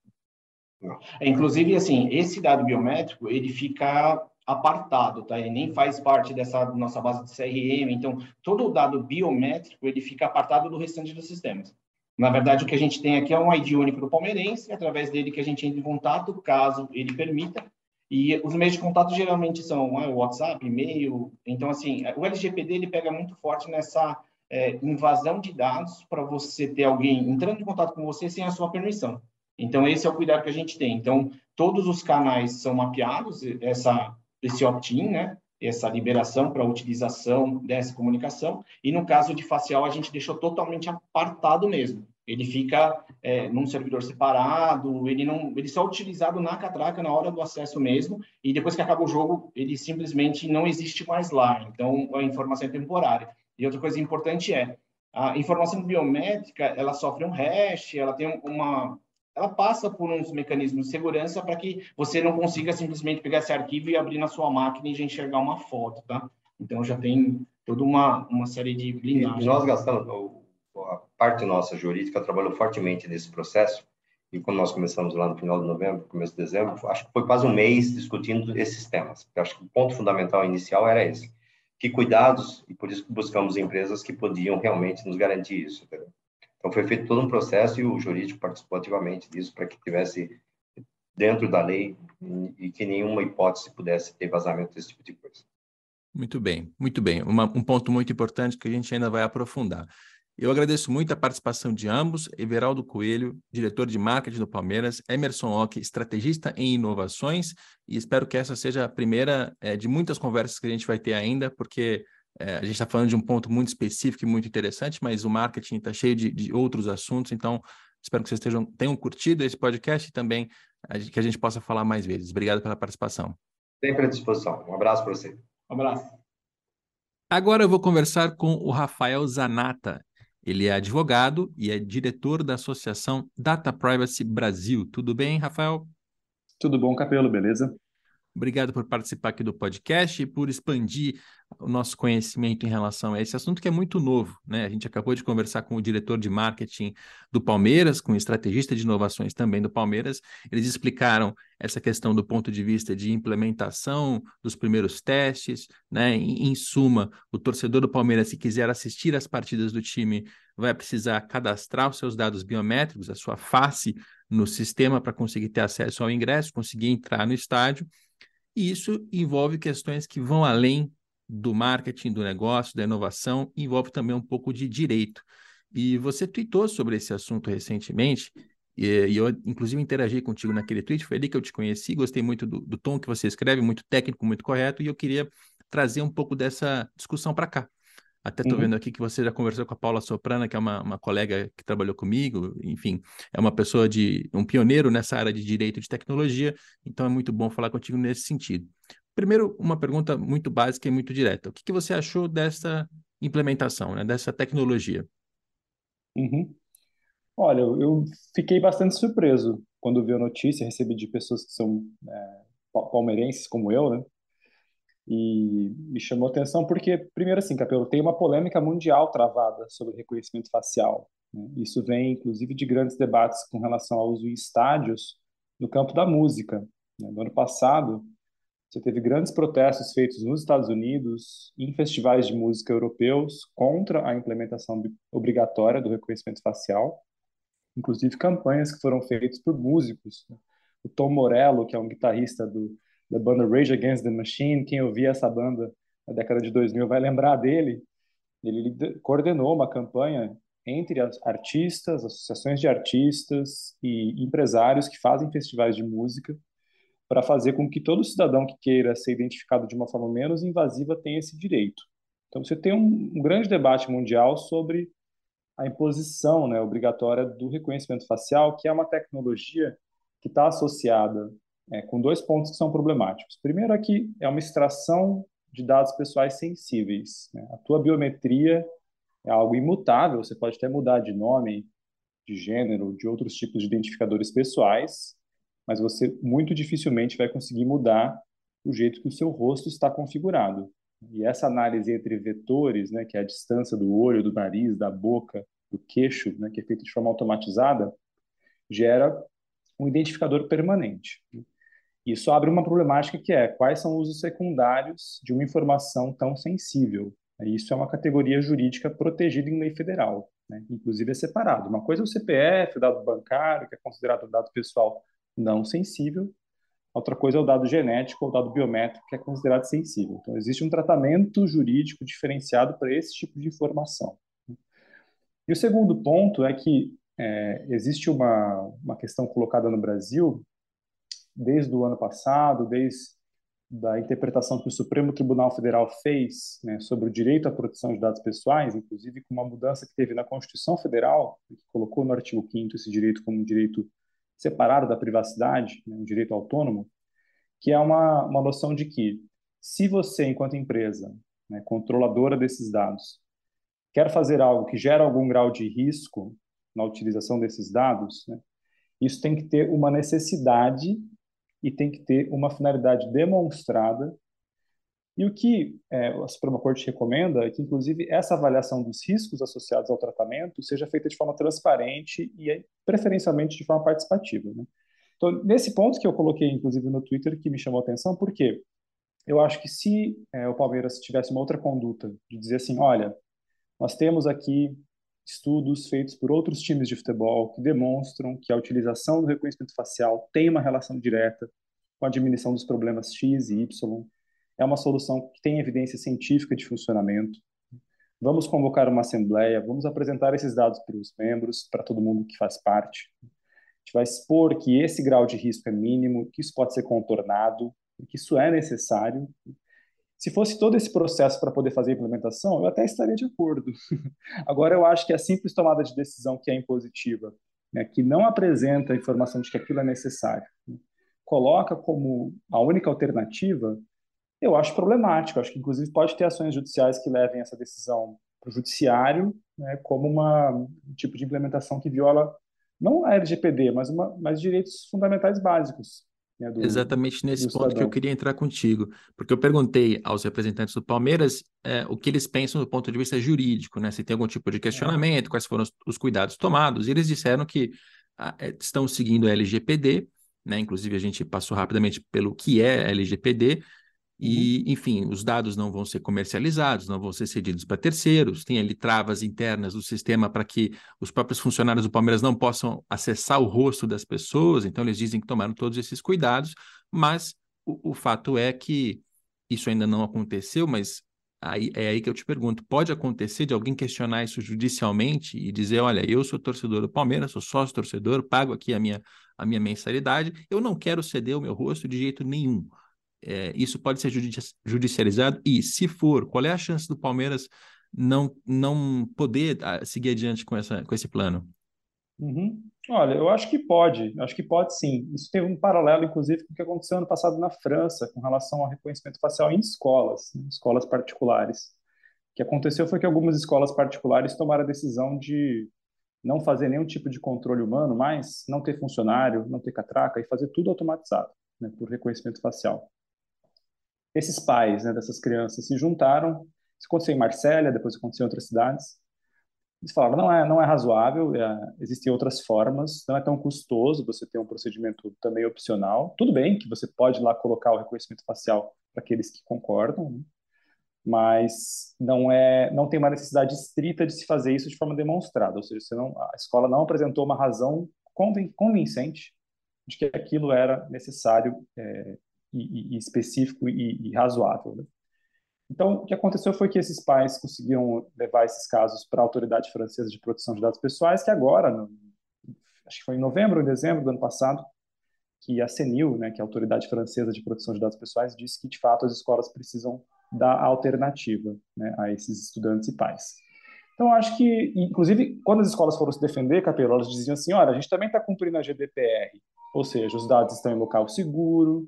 É, inclusive, assim, esse dado biométrico, ele fica apartado, tá? Ele nem faz parte dessa nossa base de CRM. Então, todo o dado biométrico, ele fica apartado do restante dos sistemas. Na verdade, o que a gente tem aqui é um ID único do palmeirense, através dele que a gente entra em contato, caso ele permita. E os meios de contato geralmente são ah, WhatsApp, e-mail. Então, assim, o LGPD ele pega muito forte nessa é, invasão de dados para você ter alguém entrando em contato com você sem a sua permissão. Então, esse é o cuidado que a gente tem. Então, todos os canais são mapeados, essa, esse opt-in, né? essa liberação para utilização dessa comunicação. E no caso de facial, a gente deixou totalmente apartado mesmo. Ele fica é, num servidor separado, ele não, ele só é utilizado na catraca na hora do acesso mesmo. E depois que acaba o jogo, ele simplesmente não existe mais lá. Então, a informação é temporária. E outra coisa importante é a informação biométrica, ela sofre um hash, ela tem uma ela passa por uns mecanismos de segurança para que você não consiga simplesmente pegar esse arquivo e abrir na sua máquina e já enxergar uma foto, tá? Então já tem toda uma, uma série de blindagens. E nós gastamos, a parte nossa jurídica trabalhou fortemente nesse processo, e quando nós começamos lá no final de novembro, começo de dezembro, acho que foi quase um mês discutindo esses temas. Eu acho que o ponto fundamental inicial era esse. Que cuidados, e por isso que buscamos empresas que podiam realmente nos garantir isso. Entendeu? Então, foi feito todo um processo e o jurídico participou ativamente disso para que tivesse dentro da lei e que nenhuma hipótese pudesse ter vazamento desse tipo de coisa. Muito bem, muito bem. Uma, um ponto muito importante que a gente ainda vai aprofundar. Eu agradeço muito a participação de ambos, Everaldo Coelho, diretor de marketing do Palmeiras, Emerson Ock, estrategista em inovações, e espero que essa seja a primeira é, de muitas conversas que a gente vai ter ainda, porque é, a gente está falando de um ponto muito específico e muito interessante, mas o marketing está cheio de, de, outros assuntos, então espero que vocês estejam, tenham curtido esse podcast e também a que a gente possa falar mais vezes. Obrigado pela participação. Sempre à disposição. Um abraço para você. Um abraço. Agora eu vou conversar com o Rafael Zanata. Ele é advogado e é diretor da Associação Data Privacy Brasil. Tudo bem, Rafael? Tudo bom, Capelo, beleza? Obrigado por participar aqui do podcast e por expandir o nosso conhecimento em relação a esse assunto que é muito novo, né? A gente acabou de conversar com o diretor de marketing do Palmeiras, com o estrategista de inovações também do Palmeiras. Eles explicaram essa questão do ponto de vista de implementação dos primeiros testes, né? Em, em suma, o torcedor do Palmeiras, se quiser assistir às partidas do time, vai precisar cadastrar os seus dados biométricos, a sua face no sistema para conseguir ter acesso ao ingresso, conseguir entrar no estádio. E isso envolve questões que vão além do marketing, do negócio, da inovação, envolve também um pouco de direito. E você tweetou sobre esse assunto recentemente, e, e eu, inclusive, interagi contigo naquele tweet, foi ali que eu te conheci, gostei muito do, do tom que você escreve, muito técnico, muito correto, e eu queria trazer um pouco dessa discussão para cá. Até estou uhum. vendo aqui que você já conversou com a Paula Soprana, que é uma, uma colega que trabalhou comigo, enfim, é uma pessoa de um pioneiro nessa área de direito de tecnologia, então é muito bom falar contigo nesse sentido. Primeiro, uma pergunta muito básica e muito direta. O que, que você achou dessa implementação, né, dessa tecnologia? Uhum. Olha, eu fiquei bastante surpreso quando vi a notícia, recebi de pessoas que são é, palmeirenses como eu, né? E me chamou atenção porque, primeiro assim, Capelo, tem uma polêmica mundial travada sobre reconhecimento facial. Né? Isso vem, inclusive, de grandes debates com relação ao uso em estádios no campo da música. Né? No ano passado, você teve grandes protestos feitos nos Estados Unidos, em festivais de música europeus, contra a implementação obrigatória do reconhecimento facial, inclusive campanhas que foram feitas por músicos. Né? O Tom Morello, que é um guitarrista do da banda Rage Against the Machine. Quem ouvia essa banda na década de 2000 vai lembrar dele. Ele coordenou uma campanha entre as artistas, associações de artistas e empresários que fazem festivais de música para fazer com que todo cidadão que queira ser identificado de uma forma menos invasiva tenha esse direito. Então você tem um, um grande debate mundial sobre a imposição né, obrigatória do reconhecimento facial, que é uma tecnologia que está associada é, com dois pontos que são problemáticos. Primeiro, aqui é uma extração de dados pessoais sensíveis. Né? A tua biometria é algo imutável, você pode até mudar de nome, de gênero, de outros tipos de identificadores pessoais, mas você muito dificilmente vai conseguir mudar o jeito que o seu rosto está configurado. E essa análise entre vetores, né, que é a distância do olho, do nariz, da boca, do queixo, né, que é feita de forma automatizada, gera um identificador permanente. Isso abre uma problemática que é quais são os usos secundários de uma informação tão sensível. Isso é uma categoria jurídica protegida em lei federal, né? inclusive é separado. Uma coisa é o CPF, o dado bancário, que é considerado um dado pessoal não sensível, outra coisa é o dado genético ou dado biométrico, que é considerado sensível. Então, existe um tratamento jurídico diferenciado para esse tipo de informação. E o segundo ponto é que é, existe uma, uma questão colocada no Brasil desde o ano passado, desde da interpretação que o Supremo Tribunal Federal fez né, sobre o direito à proteção de dados pessoais, inclusive com uma mudança que teve na Constituição Federal, que colocou no artigo 5 esse direito como um direito separado da privacidade, né, um direito autônomo, que é uma, uma noção de que se você, enquanto empresa, né, controladora desses dados, quer fazer algo que gera algum grau de risco na utilização desses dados, né, isso tem que ter uma necessidade e tem que ter uma finalidade demonstrada. E o que é, a Suprema Corte recomenda é que, inclusive, essa avaliação dos riscos associados ao tratamento seja feita de forma transparente e, preferencialmente, de forma participativa. Né? Então, nesse ponto que eu coloquei, inclusive, no Twitter, que me chamou a atenção, porque eu acho que se é, o Palmeiras tivesse uma outra conduta de dizer assim, olha, nós temos aqui estudos feitos por outros times de futebol que demonstram que a utilização do reconhecimento facial tem uma relação direta com a diminuição dos problemas X e Y. É uma solução que tem evidência científica de funcionamento. Vamos convocar uma assembleia, vamos apresentar esses dados para os membros, para todo mundo que faz parte. A gente vai expor que esse grau de risco é mínimo, que isso pode ser contornado, que isso é necessário se fosse todo esse processo para poder fazer a implementação, eu até estaria de acordo. [LAUGHS] Agora, eu acho que a simples tomada de decisão que é impositiva, né, que não apresenta a informação de que aquilo é necessário, né, coloca como a única alternativa, eu acho problemático. Eu acho que, inclusive, pode ter ações judiciais que levem essa decisão para o judiciário né, como uma, um tipo de implementação que viola não a LGPD, mas, mas direitos fundamentais básicos. Né, do, Exatamente nesse ponto cidadão. que eu queria entrar contigo, porque eu perguntei aos representantes do Palmeiras é, o que eles pensam do ponto de vista jurídico, né? Se tem algum tipo de questionamento, quais foram os, os cuidados tomados, e eles disseram que ah, é, estão seguindo a LGPD, né? Inclusive a gente passou rapidamente pelo que é LGPD, e, uhum. enfim, os dados não vão ser comercializados, não vão ser cedidos para terceiros, tem ali travas internas do sistema para que os próprios funcionários do Palmeiras não possam acessar o rosto das pessoas, então eles dizem que tomaram todos esses cuidados, mas o, o fato é que isso ainda não aconteceu, mas aí, é aí que eu te pergunto: pode acontecer de alguém questionar isso judicialmente e dizer, olha, eu sou torcedor do Palmeiras, sou sócio torcedor, pago aqui a minha, a minha mensalidade, eu não quero ceder o meu rosto de jeito nenhum é, isso pode ser judicializado? E, se for, qual é a chance do Palmeiras não, não poder ah, seguir adiante com, essa, com esse plano? Uhum. Olha, eu acho que pode, acho que pode sim. Isso tem um paralelo, inclusive, com o que aconteceu ano passado na França, com relação ao reconhecimento facial em escolas, em escolas particulares. O que aconteceu foi que algumas escolas particulares tomaram a decisão de não fazer nenhum tipo de controle humano, mas não ter funcionário, não ter catraca e fazer tudo automatizado, né, por reconhecimento facial esses pais né, dessas crianças se juntaram. Isso aconteceu em Marsella, depois aconteceu em outras cidades. Eles falaram, não é, não é razoável, é, existem outras formas, não é tão custoso você ter um procedimento também opcional. Tudo bem que você pode lá colocar o reconhecimento facial para aqueles que concordam, né? mas não é, não tem uma necessidade estrita de se fazer isso de forma demonstrada, ou seja, não, a escola não apresentou uma razão convincente de que aquilo era necessário é, e, e específico e, e razoável. Né? Então, o que aconteceu foi que esses pais conseguiram levar esses casos para a Autoridade Francesa de Proteção de Dados Pessoais, que agora, no, acho que foi em novembro ou dezembro do ano passado, que a CENIL, né, que é a Autoridade Francesa de Proteção de Dados Pessoais, disse que, de fato, as escolas precisam dar alternativa né, a esses estudantes e pais. Então, acho que, inclusive, quando as escolas foram se defender, Capelo, elas diziam assim, olha, a gente também está cumprindo a GDPR, ou seja, os dados estão em local seguro,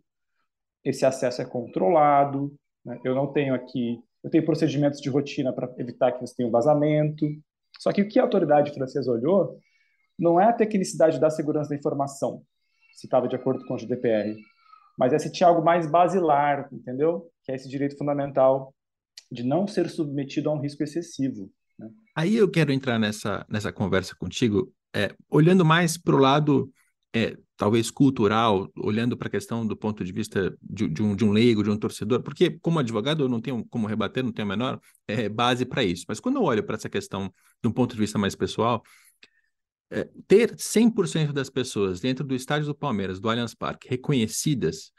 esse acesso é controlado, né? eu não tenho aqui, eu tenho procedimentos de rotina para evitar que você tenha um vazamento. Só que o que a autoridade francesa olhou não é a tecnicidade da segurança da informação, se estava de acordo com o GDPR, mas é se tinha algo mais basilar, entendeu? Que é esse direito fundamental de não ser submetido a um risco excessivo. Né? Aí eu quero entrar nessa, nessa conversa contigo, é, olhando mais para o lado é, talvez cultural, olhando para a questão do ponto de vista de, de, um, de um leigo, de um torcedor, porque como advogado eu não tenho como rebater, não tenho a menor é, base para isso. Mas quando eu olho para essa questão de um ponto de vista mais pessoal, é, ter 100% das pessoas dentro do estádio do Palmeiras, do Allianz Parque, reconhecidas,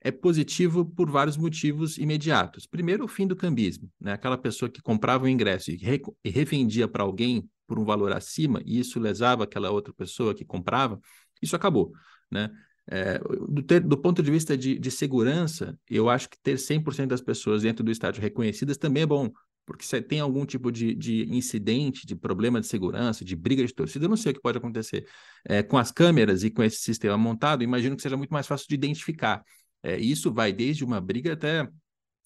é positivo por vários motivos imediatos. Primeiro, o fim do cambismo. Né? Aquela pessoa que comprava o ingresso e, re e revendia para alguém por um valor acima, e isso lesava aquela outra pessoa que comprava, isso acabou, né? É, do, ter, do, ponto de vista de, de, segurança, eu acho que ter 100% das pessoas dentro do estádio reconhecidas também é bom, porque se tem algum tipo de, de, incidente, de problema de segurança, de briga de torcida, eu não sei o que pode acontecer. É, com as câmeras e com esse sistema montado, imagino que seja muito mais fácil de identificar. É, isso vai desde uma briga até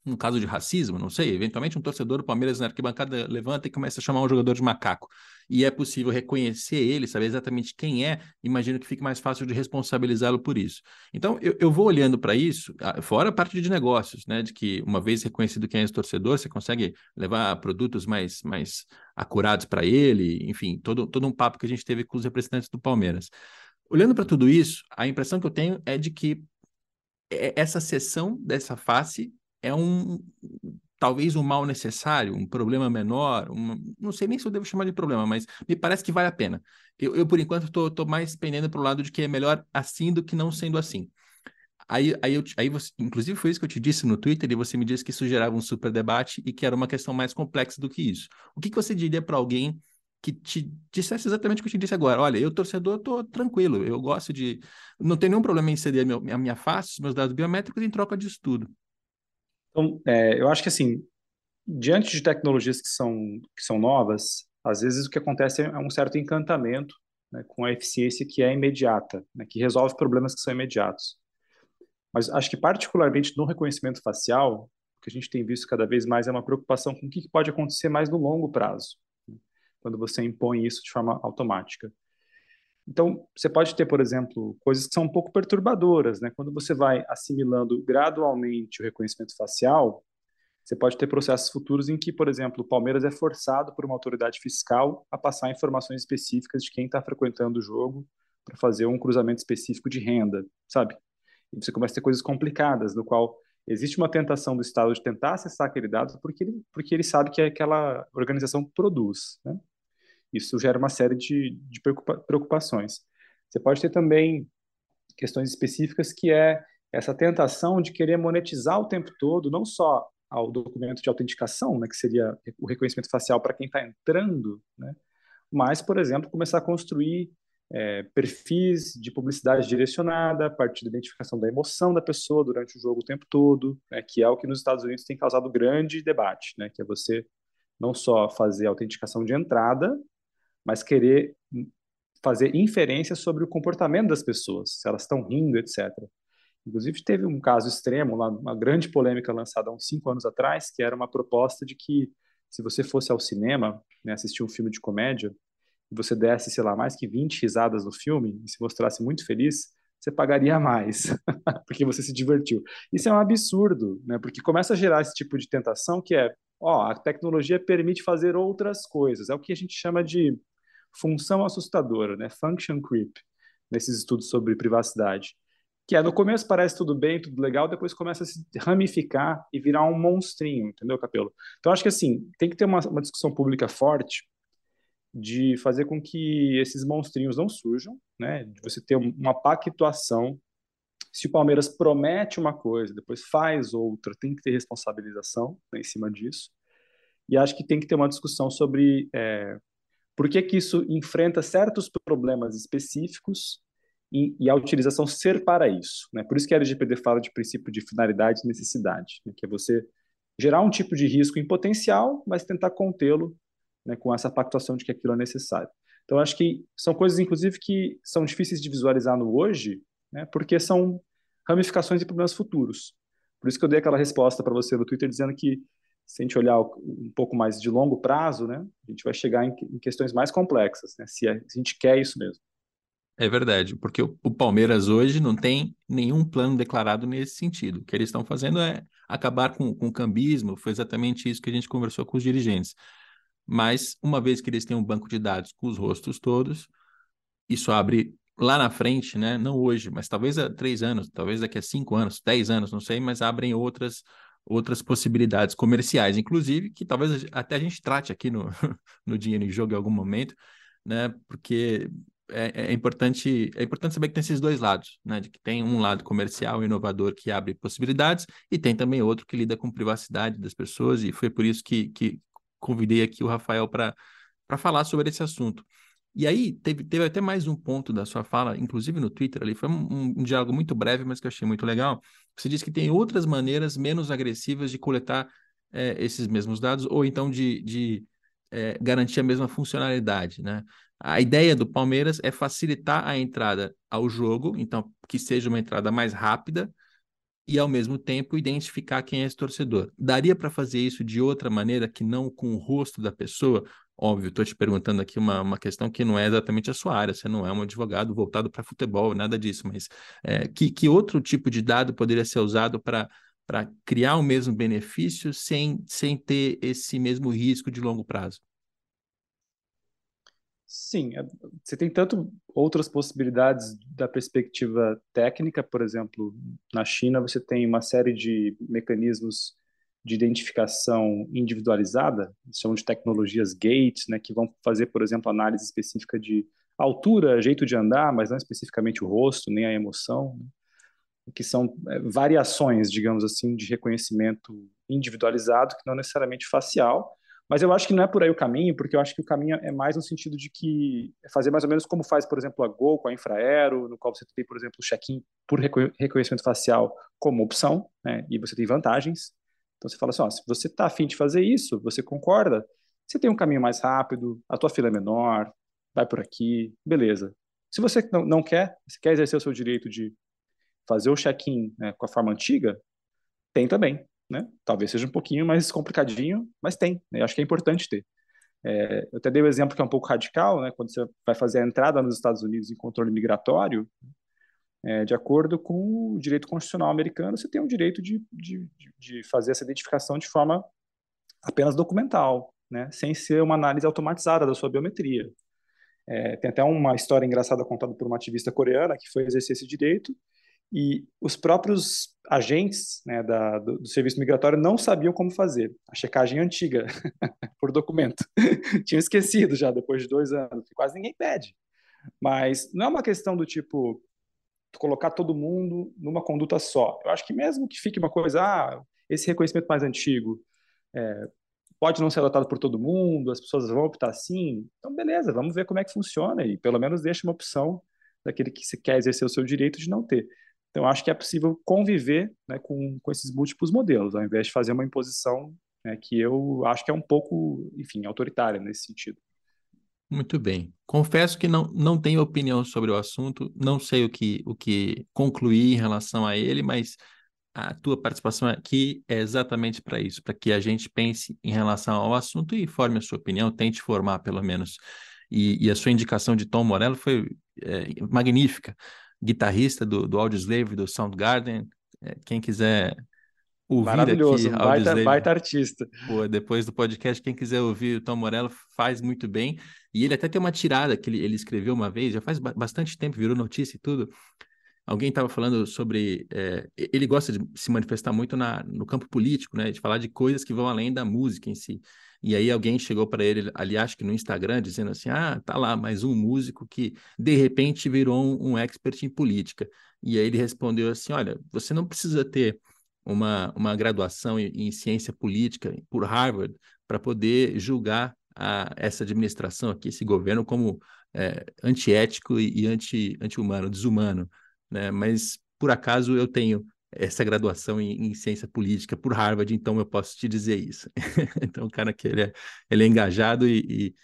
um caso de racismo, não sei, eventualmente um torcedor do Palmeiras na arquibancada levanta e começa a chamar um jogador de macaco. E é possível reconhecer ele, saber exatamente quem é, imagino que fique mais fácil de responsabilizá-lo por isso. Então, eu, eu vou olhando para isso, fora a parte de negócios, né? De que uma vez reconhecido quem é esse torcedor, você consegue levar produtos mais, mais acurados para ele, enfim, todo, todo um papo que a gente teve com os representantes do Palmeiras. Olhando para tudo isso, a impressão que eu tenho é de que é, essa sessão dessa face é um talvez um mal necessário, um problema menor, uma, não sei nem se eu devo chamar de problema, mas me parece que vale a pena. Eu, eu por enquanto, estou mais pendendo para o lado de que é melhor assim do que não sendo assim. Aí, aí, eu, aí você, inclusive foi isso que eu te disse no Twitter e você me disse que isso gerava um super debate e que era uma questão mais complexa do que isso. O que, que você diria para alguém que te dissesse exatamente o que eu te disse agora? Olha, eu torcedor estou tranquilo, eu gosto de, não tenho nenhum problema em ceder a minha face, meus dados biométricos em troca disso tudo. Então, é, eu acho que assim, diante de tecnologias que são, que são novas, às vezes o que acontece é um certo encantamento né, com a eficiência que é imediata, né, que resolve problemas que são imediatos. Mas acho que particularmente no reconhecimento facial, o que a gente tem visto cada vez mais é uma preocupação com o que pode acontecer mais no longo prazo, né, quando você impõe isso de forma automática. Então, você pode ter, por exemplo, coisas que são um pouco perturbadoras, né? Quando você vai assimilando gradualmente o reconhecimento facial, você pode ter processos futuros em que, por exemplo, o Palmeiras é forçado por uma autoridade fiscal a passar informações específicas de quem está frequentando o jogo para fazer um cruzamento específico de renda, sabe? E você começa a ter coisas complicadas, no qual existe uma tentação do Estado de tentar acessar aquele dado porque ele, porque ele sabe que aquela organização produz, né? Isso gera uma série de, de preocupações. Você pode ter também questões específicas que é essa tentação de querer monetizar o tempo todo, não só ao documento de autenticação, né, que seria o reconhecimento facial para quem está entrando, né, mas, por exemplo, começar a construir é, perfis de publicidade direcionada a partir da identificação da emoção da pessoa durante o jogo o tempo todo, né, que é o que nos Estados Unidos tem causado grande debate, né, que é você não só fazer a autenticação de entrada, mas querer fazer inferência sobre o comportamento das pessoas, se elas estão rindo, etc. Inclusive, teve um caso extremo, uma grande polêmica lançada há uns cinco anos atrás, que era uma proposta de que, se você fosse ao cinema, né, assistir um filme de comédia, e você desse, sei lá, mais que 20 risadas no filme, e se mostrasse muito feliz, você pagaria mais, [LAUGHS] porque você se divertiu. Isso é um absurdo, né, porque começa a gerar esse tipo de tentação que é, ó, a tecnologia permite fazer outras coisas, é o que a gente chama de função assustadora, né? Function creep, nesses estudos sobre privacidade. Que é, no começo parece tudo bem, tudo legal, depois começa a se ramificar e virar um monstrinho, entendeu, Capelo? Então, acho que, assim, tem que ter uma, uma discussão pública forte de fazer com que esses monstrinhos não surjam, né? De você ter uma pactuação. Se o Palmeiras promete uma coisa, depois faz outra, tem que ter responsabilização né, em cima disso. E acho que tem que ter uma discussão sobre é, por que, que isso enfrenta certos problemas específicos e, e, a utilização ser para isso. Né? Por isso que a LGPD fala de princípio de finalidade e necessidade, né? que é você gerar um tipo de risco em potencial, mas tentar contê-lo né, com essa pactuação de que aquilo é necessário. Então, acho que são coisas, inclusive, que são difíceis de visualizar no hoje, né, porque são ramificações e problemas futuros. Por isso que eu dei aquela resposta para você no Twitter dizendo que se a gente olhar um pouco mais de longo prazo, né, a gente vai chegar em, em questões mais complexas, né, se, a, gente quer isso mesmo. É verdade, porque o, o, Palmeiras hoje não tem nenhum plano declarado nesse sentido. O que eles estão fazendo é acabar com, com o cambismo, foi exatamente isso que a gente conversou com os dirigentes. Mas, uma vez que eles têm um banco de dados com os rostos todos, isso abre lá na frente, né? não hoje, mas talvez há três anos, talvez daqui a cinco anos, dez anos, não sei, mas abrem outras outras possibilidades comerciais, inclusive, que talvez até a gente trate aqui no, [LAUGHS] no Dinheiro em Jogo em algum momento, né? Porque é, é, importante é importante saber que tem esses dois lados, né? De que tem um lado comercial inovador que abre possibilidades e tem também outro que lida com privacidade das pessoas e foi por isso que, que convidei aqui o Rafael para falar sobre esse assunto. E aí, teve, teve até mais um ponto da sua fala, inclusive no Twitter ali, foi um, um, diálogo muito breve, mas que eu achei muito legal. Você disse que tem outras maneiras menos agressivas de coletar é, esses mesmos dados, ou então de, de é, garantir a mesma funcionalidade, né? A ideia do Palmeiras é facilitar a entrada ao jogo, então que seja uma entrada mais rápida e ao mesmo tempo identificar quem é esse torcedor. Daria para fazer isso de outra maneira que não com o rosto da pessoa? Óbvio, estou te perguntando aqui uma, uma questão que não é exatamente a sua área, você não é um advogado voltado para futebol, nada disso, mas é, que, que outro tipo de dado poderia ser usado para para criar o mesmo benefício sem, sem ter esse mesmo risco de longo prazo? Sim, é, você tem tanto outras possibilidades da perspectiva técnica, por exemplo, na China você tem uma série de mecanismos de identificação individualizada, chamam de tecnologias gates, né, que vão fazer, por exemplo, análise específica de altura, jeito de andar, mas não especificamente o rosto, nem a emoção, né, que são é, variações, digamos assim, de reconhecimento individualizado, que não necessariamente facial, mas eu acho que não é por aí o caminho, porque eu acho que o caminho é mais no sentido de que é fazer mais ou menos como faz, por exemplo, a Gol com a Infraero, no qual você tem, por exemplo, o check-in por reconhecimento facial como opção, né, e você tem vantagens, então você fala assim, ó, se você está afim de fazer isso, você concorda, você tem um caminho mais rápido, a tua fila é menor, vai por aqui, beleza. Se você não, não quer, se quer exercer o seu direito de fazer o check-in né, com a forma antiga, tem também, né? Talvez seja um pouquinho mais complicadinho, mas tem. Né? Eu acho que é importante ter. É, eu até dei o um exemplo que é um pouco radical, né? quando você vai fazer a entrada nos Estados Unidos em controle migratório, é, de acordo com o direito constitucional americano, você tem o direito de, de, de fazer essa identificação de forma apenas documental, né? sem ser uma análise automatizada da sua biometria. É, tem até uma história engraçada contada por uma ativista coreana que foi exercer esse direito e os próprios agentes né, da, do, do, serviço migratório não sabiam como fazer a checagem antiga [LAUGHS] por documento. [LAUGHS] Tinham esquecido já depois de dois anos, quase ninguém pede. Mas não é uma questão do tipo colocar todo mundo numa conduta só. Eu acho que mesmo que fique uma coisa, ah, esse reconhecimento mais antigo é, pode não ser adotado por todo mundo, as pessoas vão optar assim, então beleza, vamos ver como é que funciona e pelo menos deixa uma opção daquele que quer exercer o seu direito de não ter. Então, acho que é possível conviver né, com, com esses múltiplos modelos, ao invés de fazer uma imposição né, que eu acho que é um pouco, enfim, autoritária nesse sentido. Muito bem. Confesso que não, não tenho opinião sobre o assunto, não sei o que, o que concluir em relação a ele, mas a tua participação aqui é exatamente para isso, para que a gente pense em relação ao assunto e forme a sua opinião, tente formar pelo menos. E, e a sua indicação de Tom Morello foi é, magnífica guitarrista do, do Audioslave, do Soundgarden. É, quem quiser ouvir Maravilhoso, aqui, baita, baita artista. Pô, depois do podcast, quem quiser ouvir o Tom Morello faz muito bem. E ele até tem uma tirada que ele, ele escreveu uma vez, já faz bastante tempo, virou notícia e tudo. Alguém estava falando sobre. É, ele gosta de se manifestar muito na, no campo político, né? De falar de coisas que vão além da música em si. E aí alguém chegou para ele, ali acho que no Instagram, dizendo assim: ah, tá lá, mais um músico que de repente virou um, um expert em política. E aí ele respondeu assim: olha, você não precisa ter uma, uma graduação em, em ciência política por Harvard para poder julgar a, essa administração aqui, esse governo, como é, antiético e, e anti, anti-humano, desumano. Né? Mas, por acaso, eu tenho essa graduação em, em, ciência política por Harvard, então eu posso te dizer isso. [LAUGHS] então, o cara que ele é, ele é engajado e,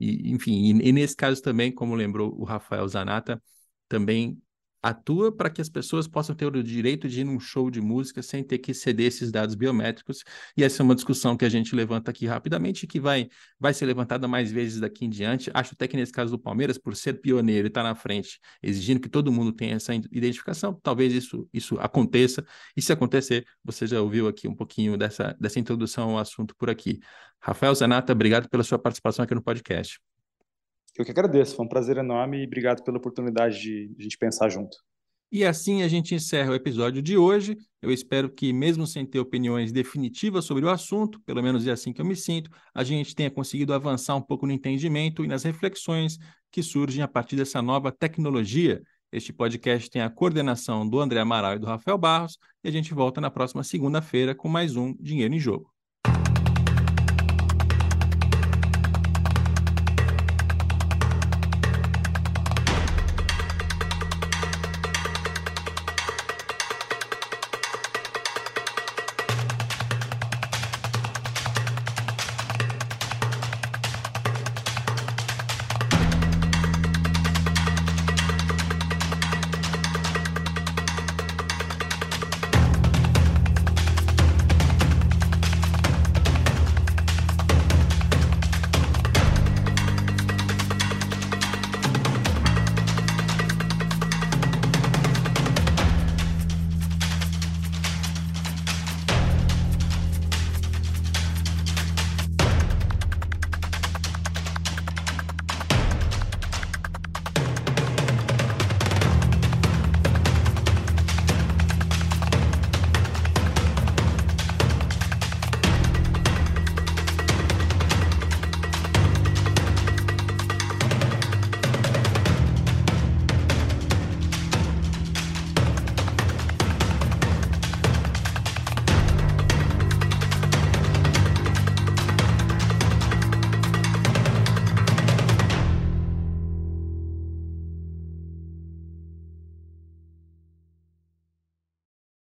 e, e enfim, e, e, nesse caso também, como lembrou o Rafael Zanata, também atua para que as pessoas possam ter o direito de ir num show de música sem ter que ceder esses dados biométricos. E essa é uma discussão que a gente levanta aqui rapidamente, que vai, vai ser levantada mais vezes daqui em diante. Acho até que nesse caso do Palmeiras, por ser pioneiro e estar tá na frente, exigindo que todo mundo tenha essa identificação, talvez isso, isso aconteça. E se acontecer, você já ouviu aqui um pouquinho dessa, dessa introdução ao assunto por aqui. Rafael Zanata, obrigado pela sua participação aqui no podcast. Eu que agradeço, foi um prazer enorme e obrigado pela oportunidade de a gente pensar junto. E assim a gente encerra o episódio de hoje. Eu espero que, mesmo sem ter opiniões definitivas sobre o assunto, pelo menos é assim que eu me sinto, a gente tenha conseguido avançar um pouco no entendimento e nas reflexões que surgem a partir dessa nova tecnologia. Este podcast tem a coordenação do André Amaral e do Rafael Barros, e a gente volta na próxima segunda-feira com mais um Dinheiro em Jogo.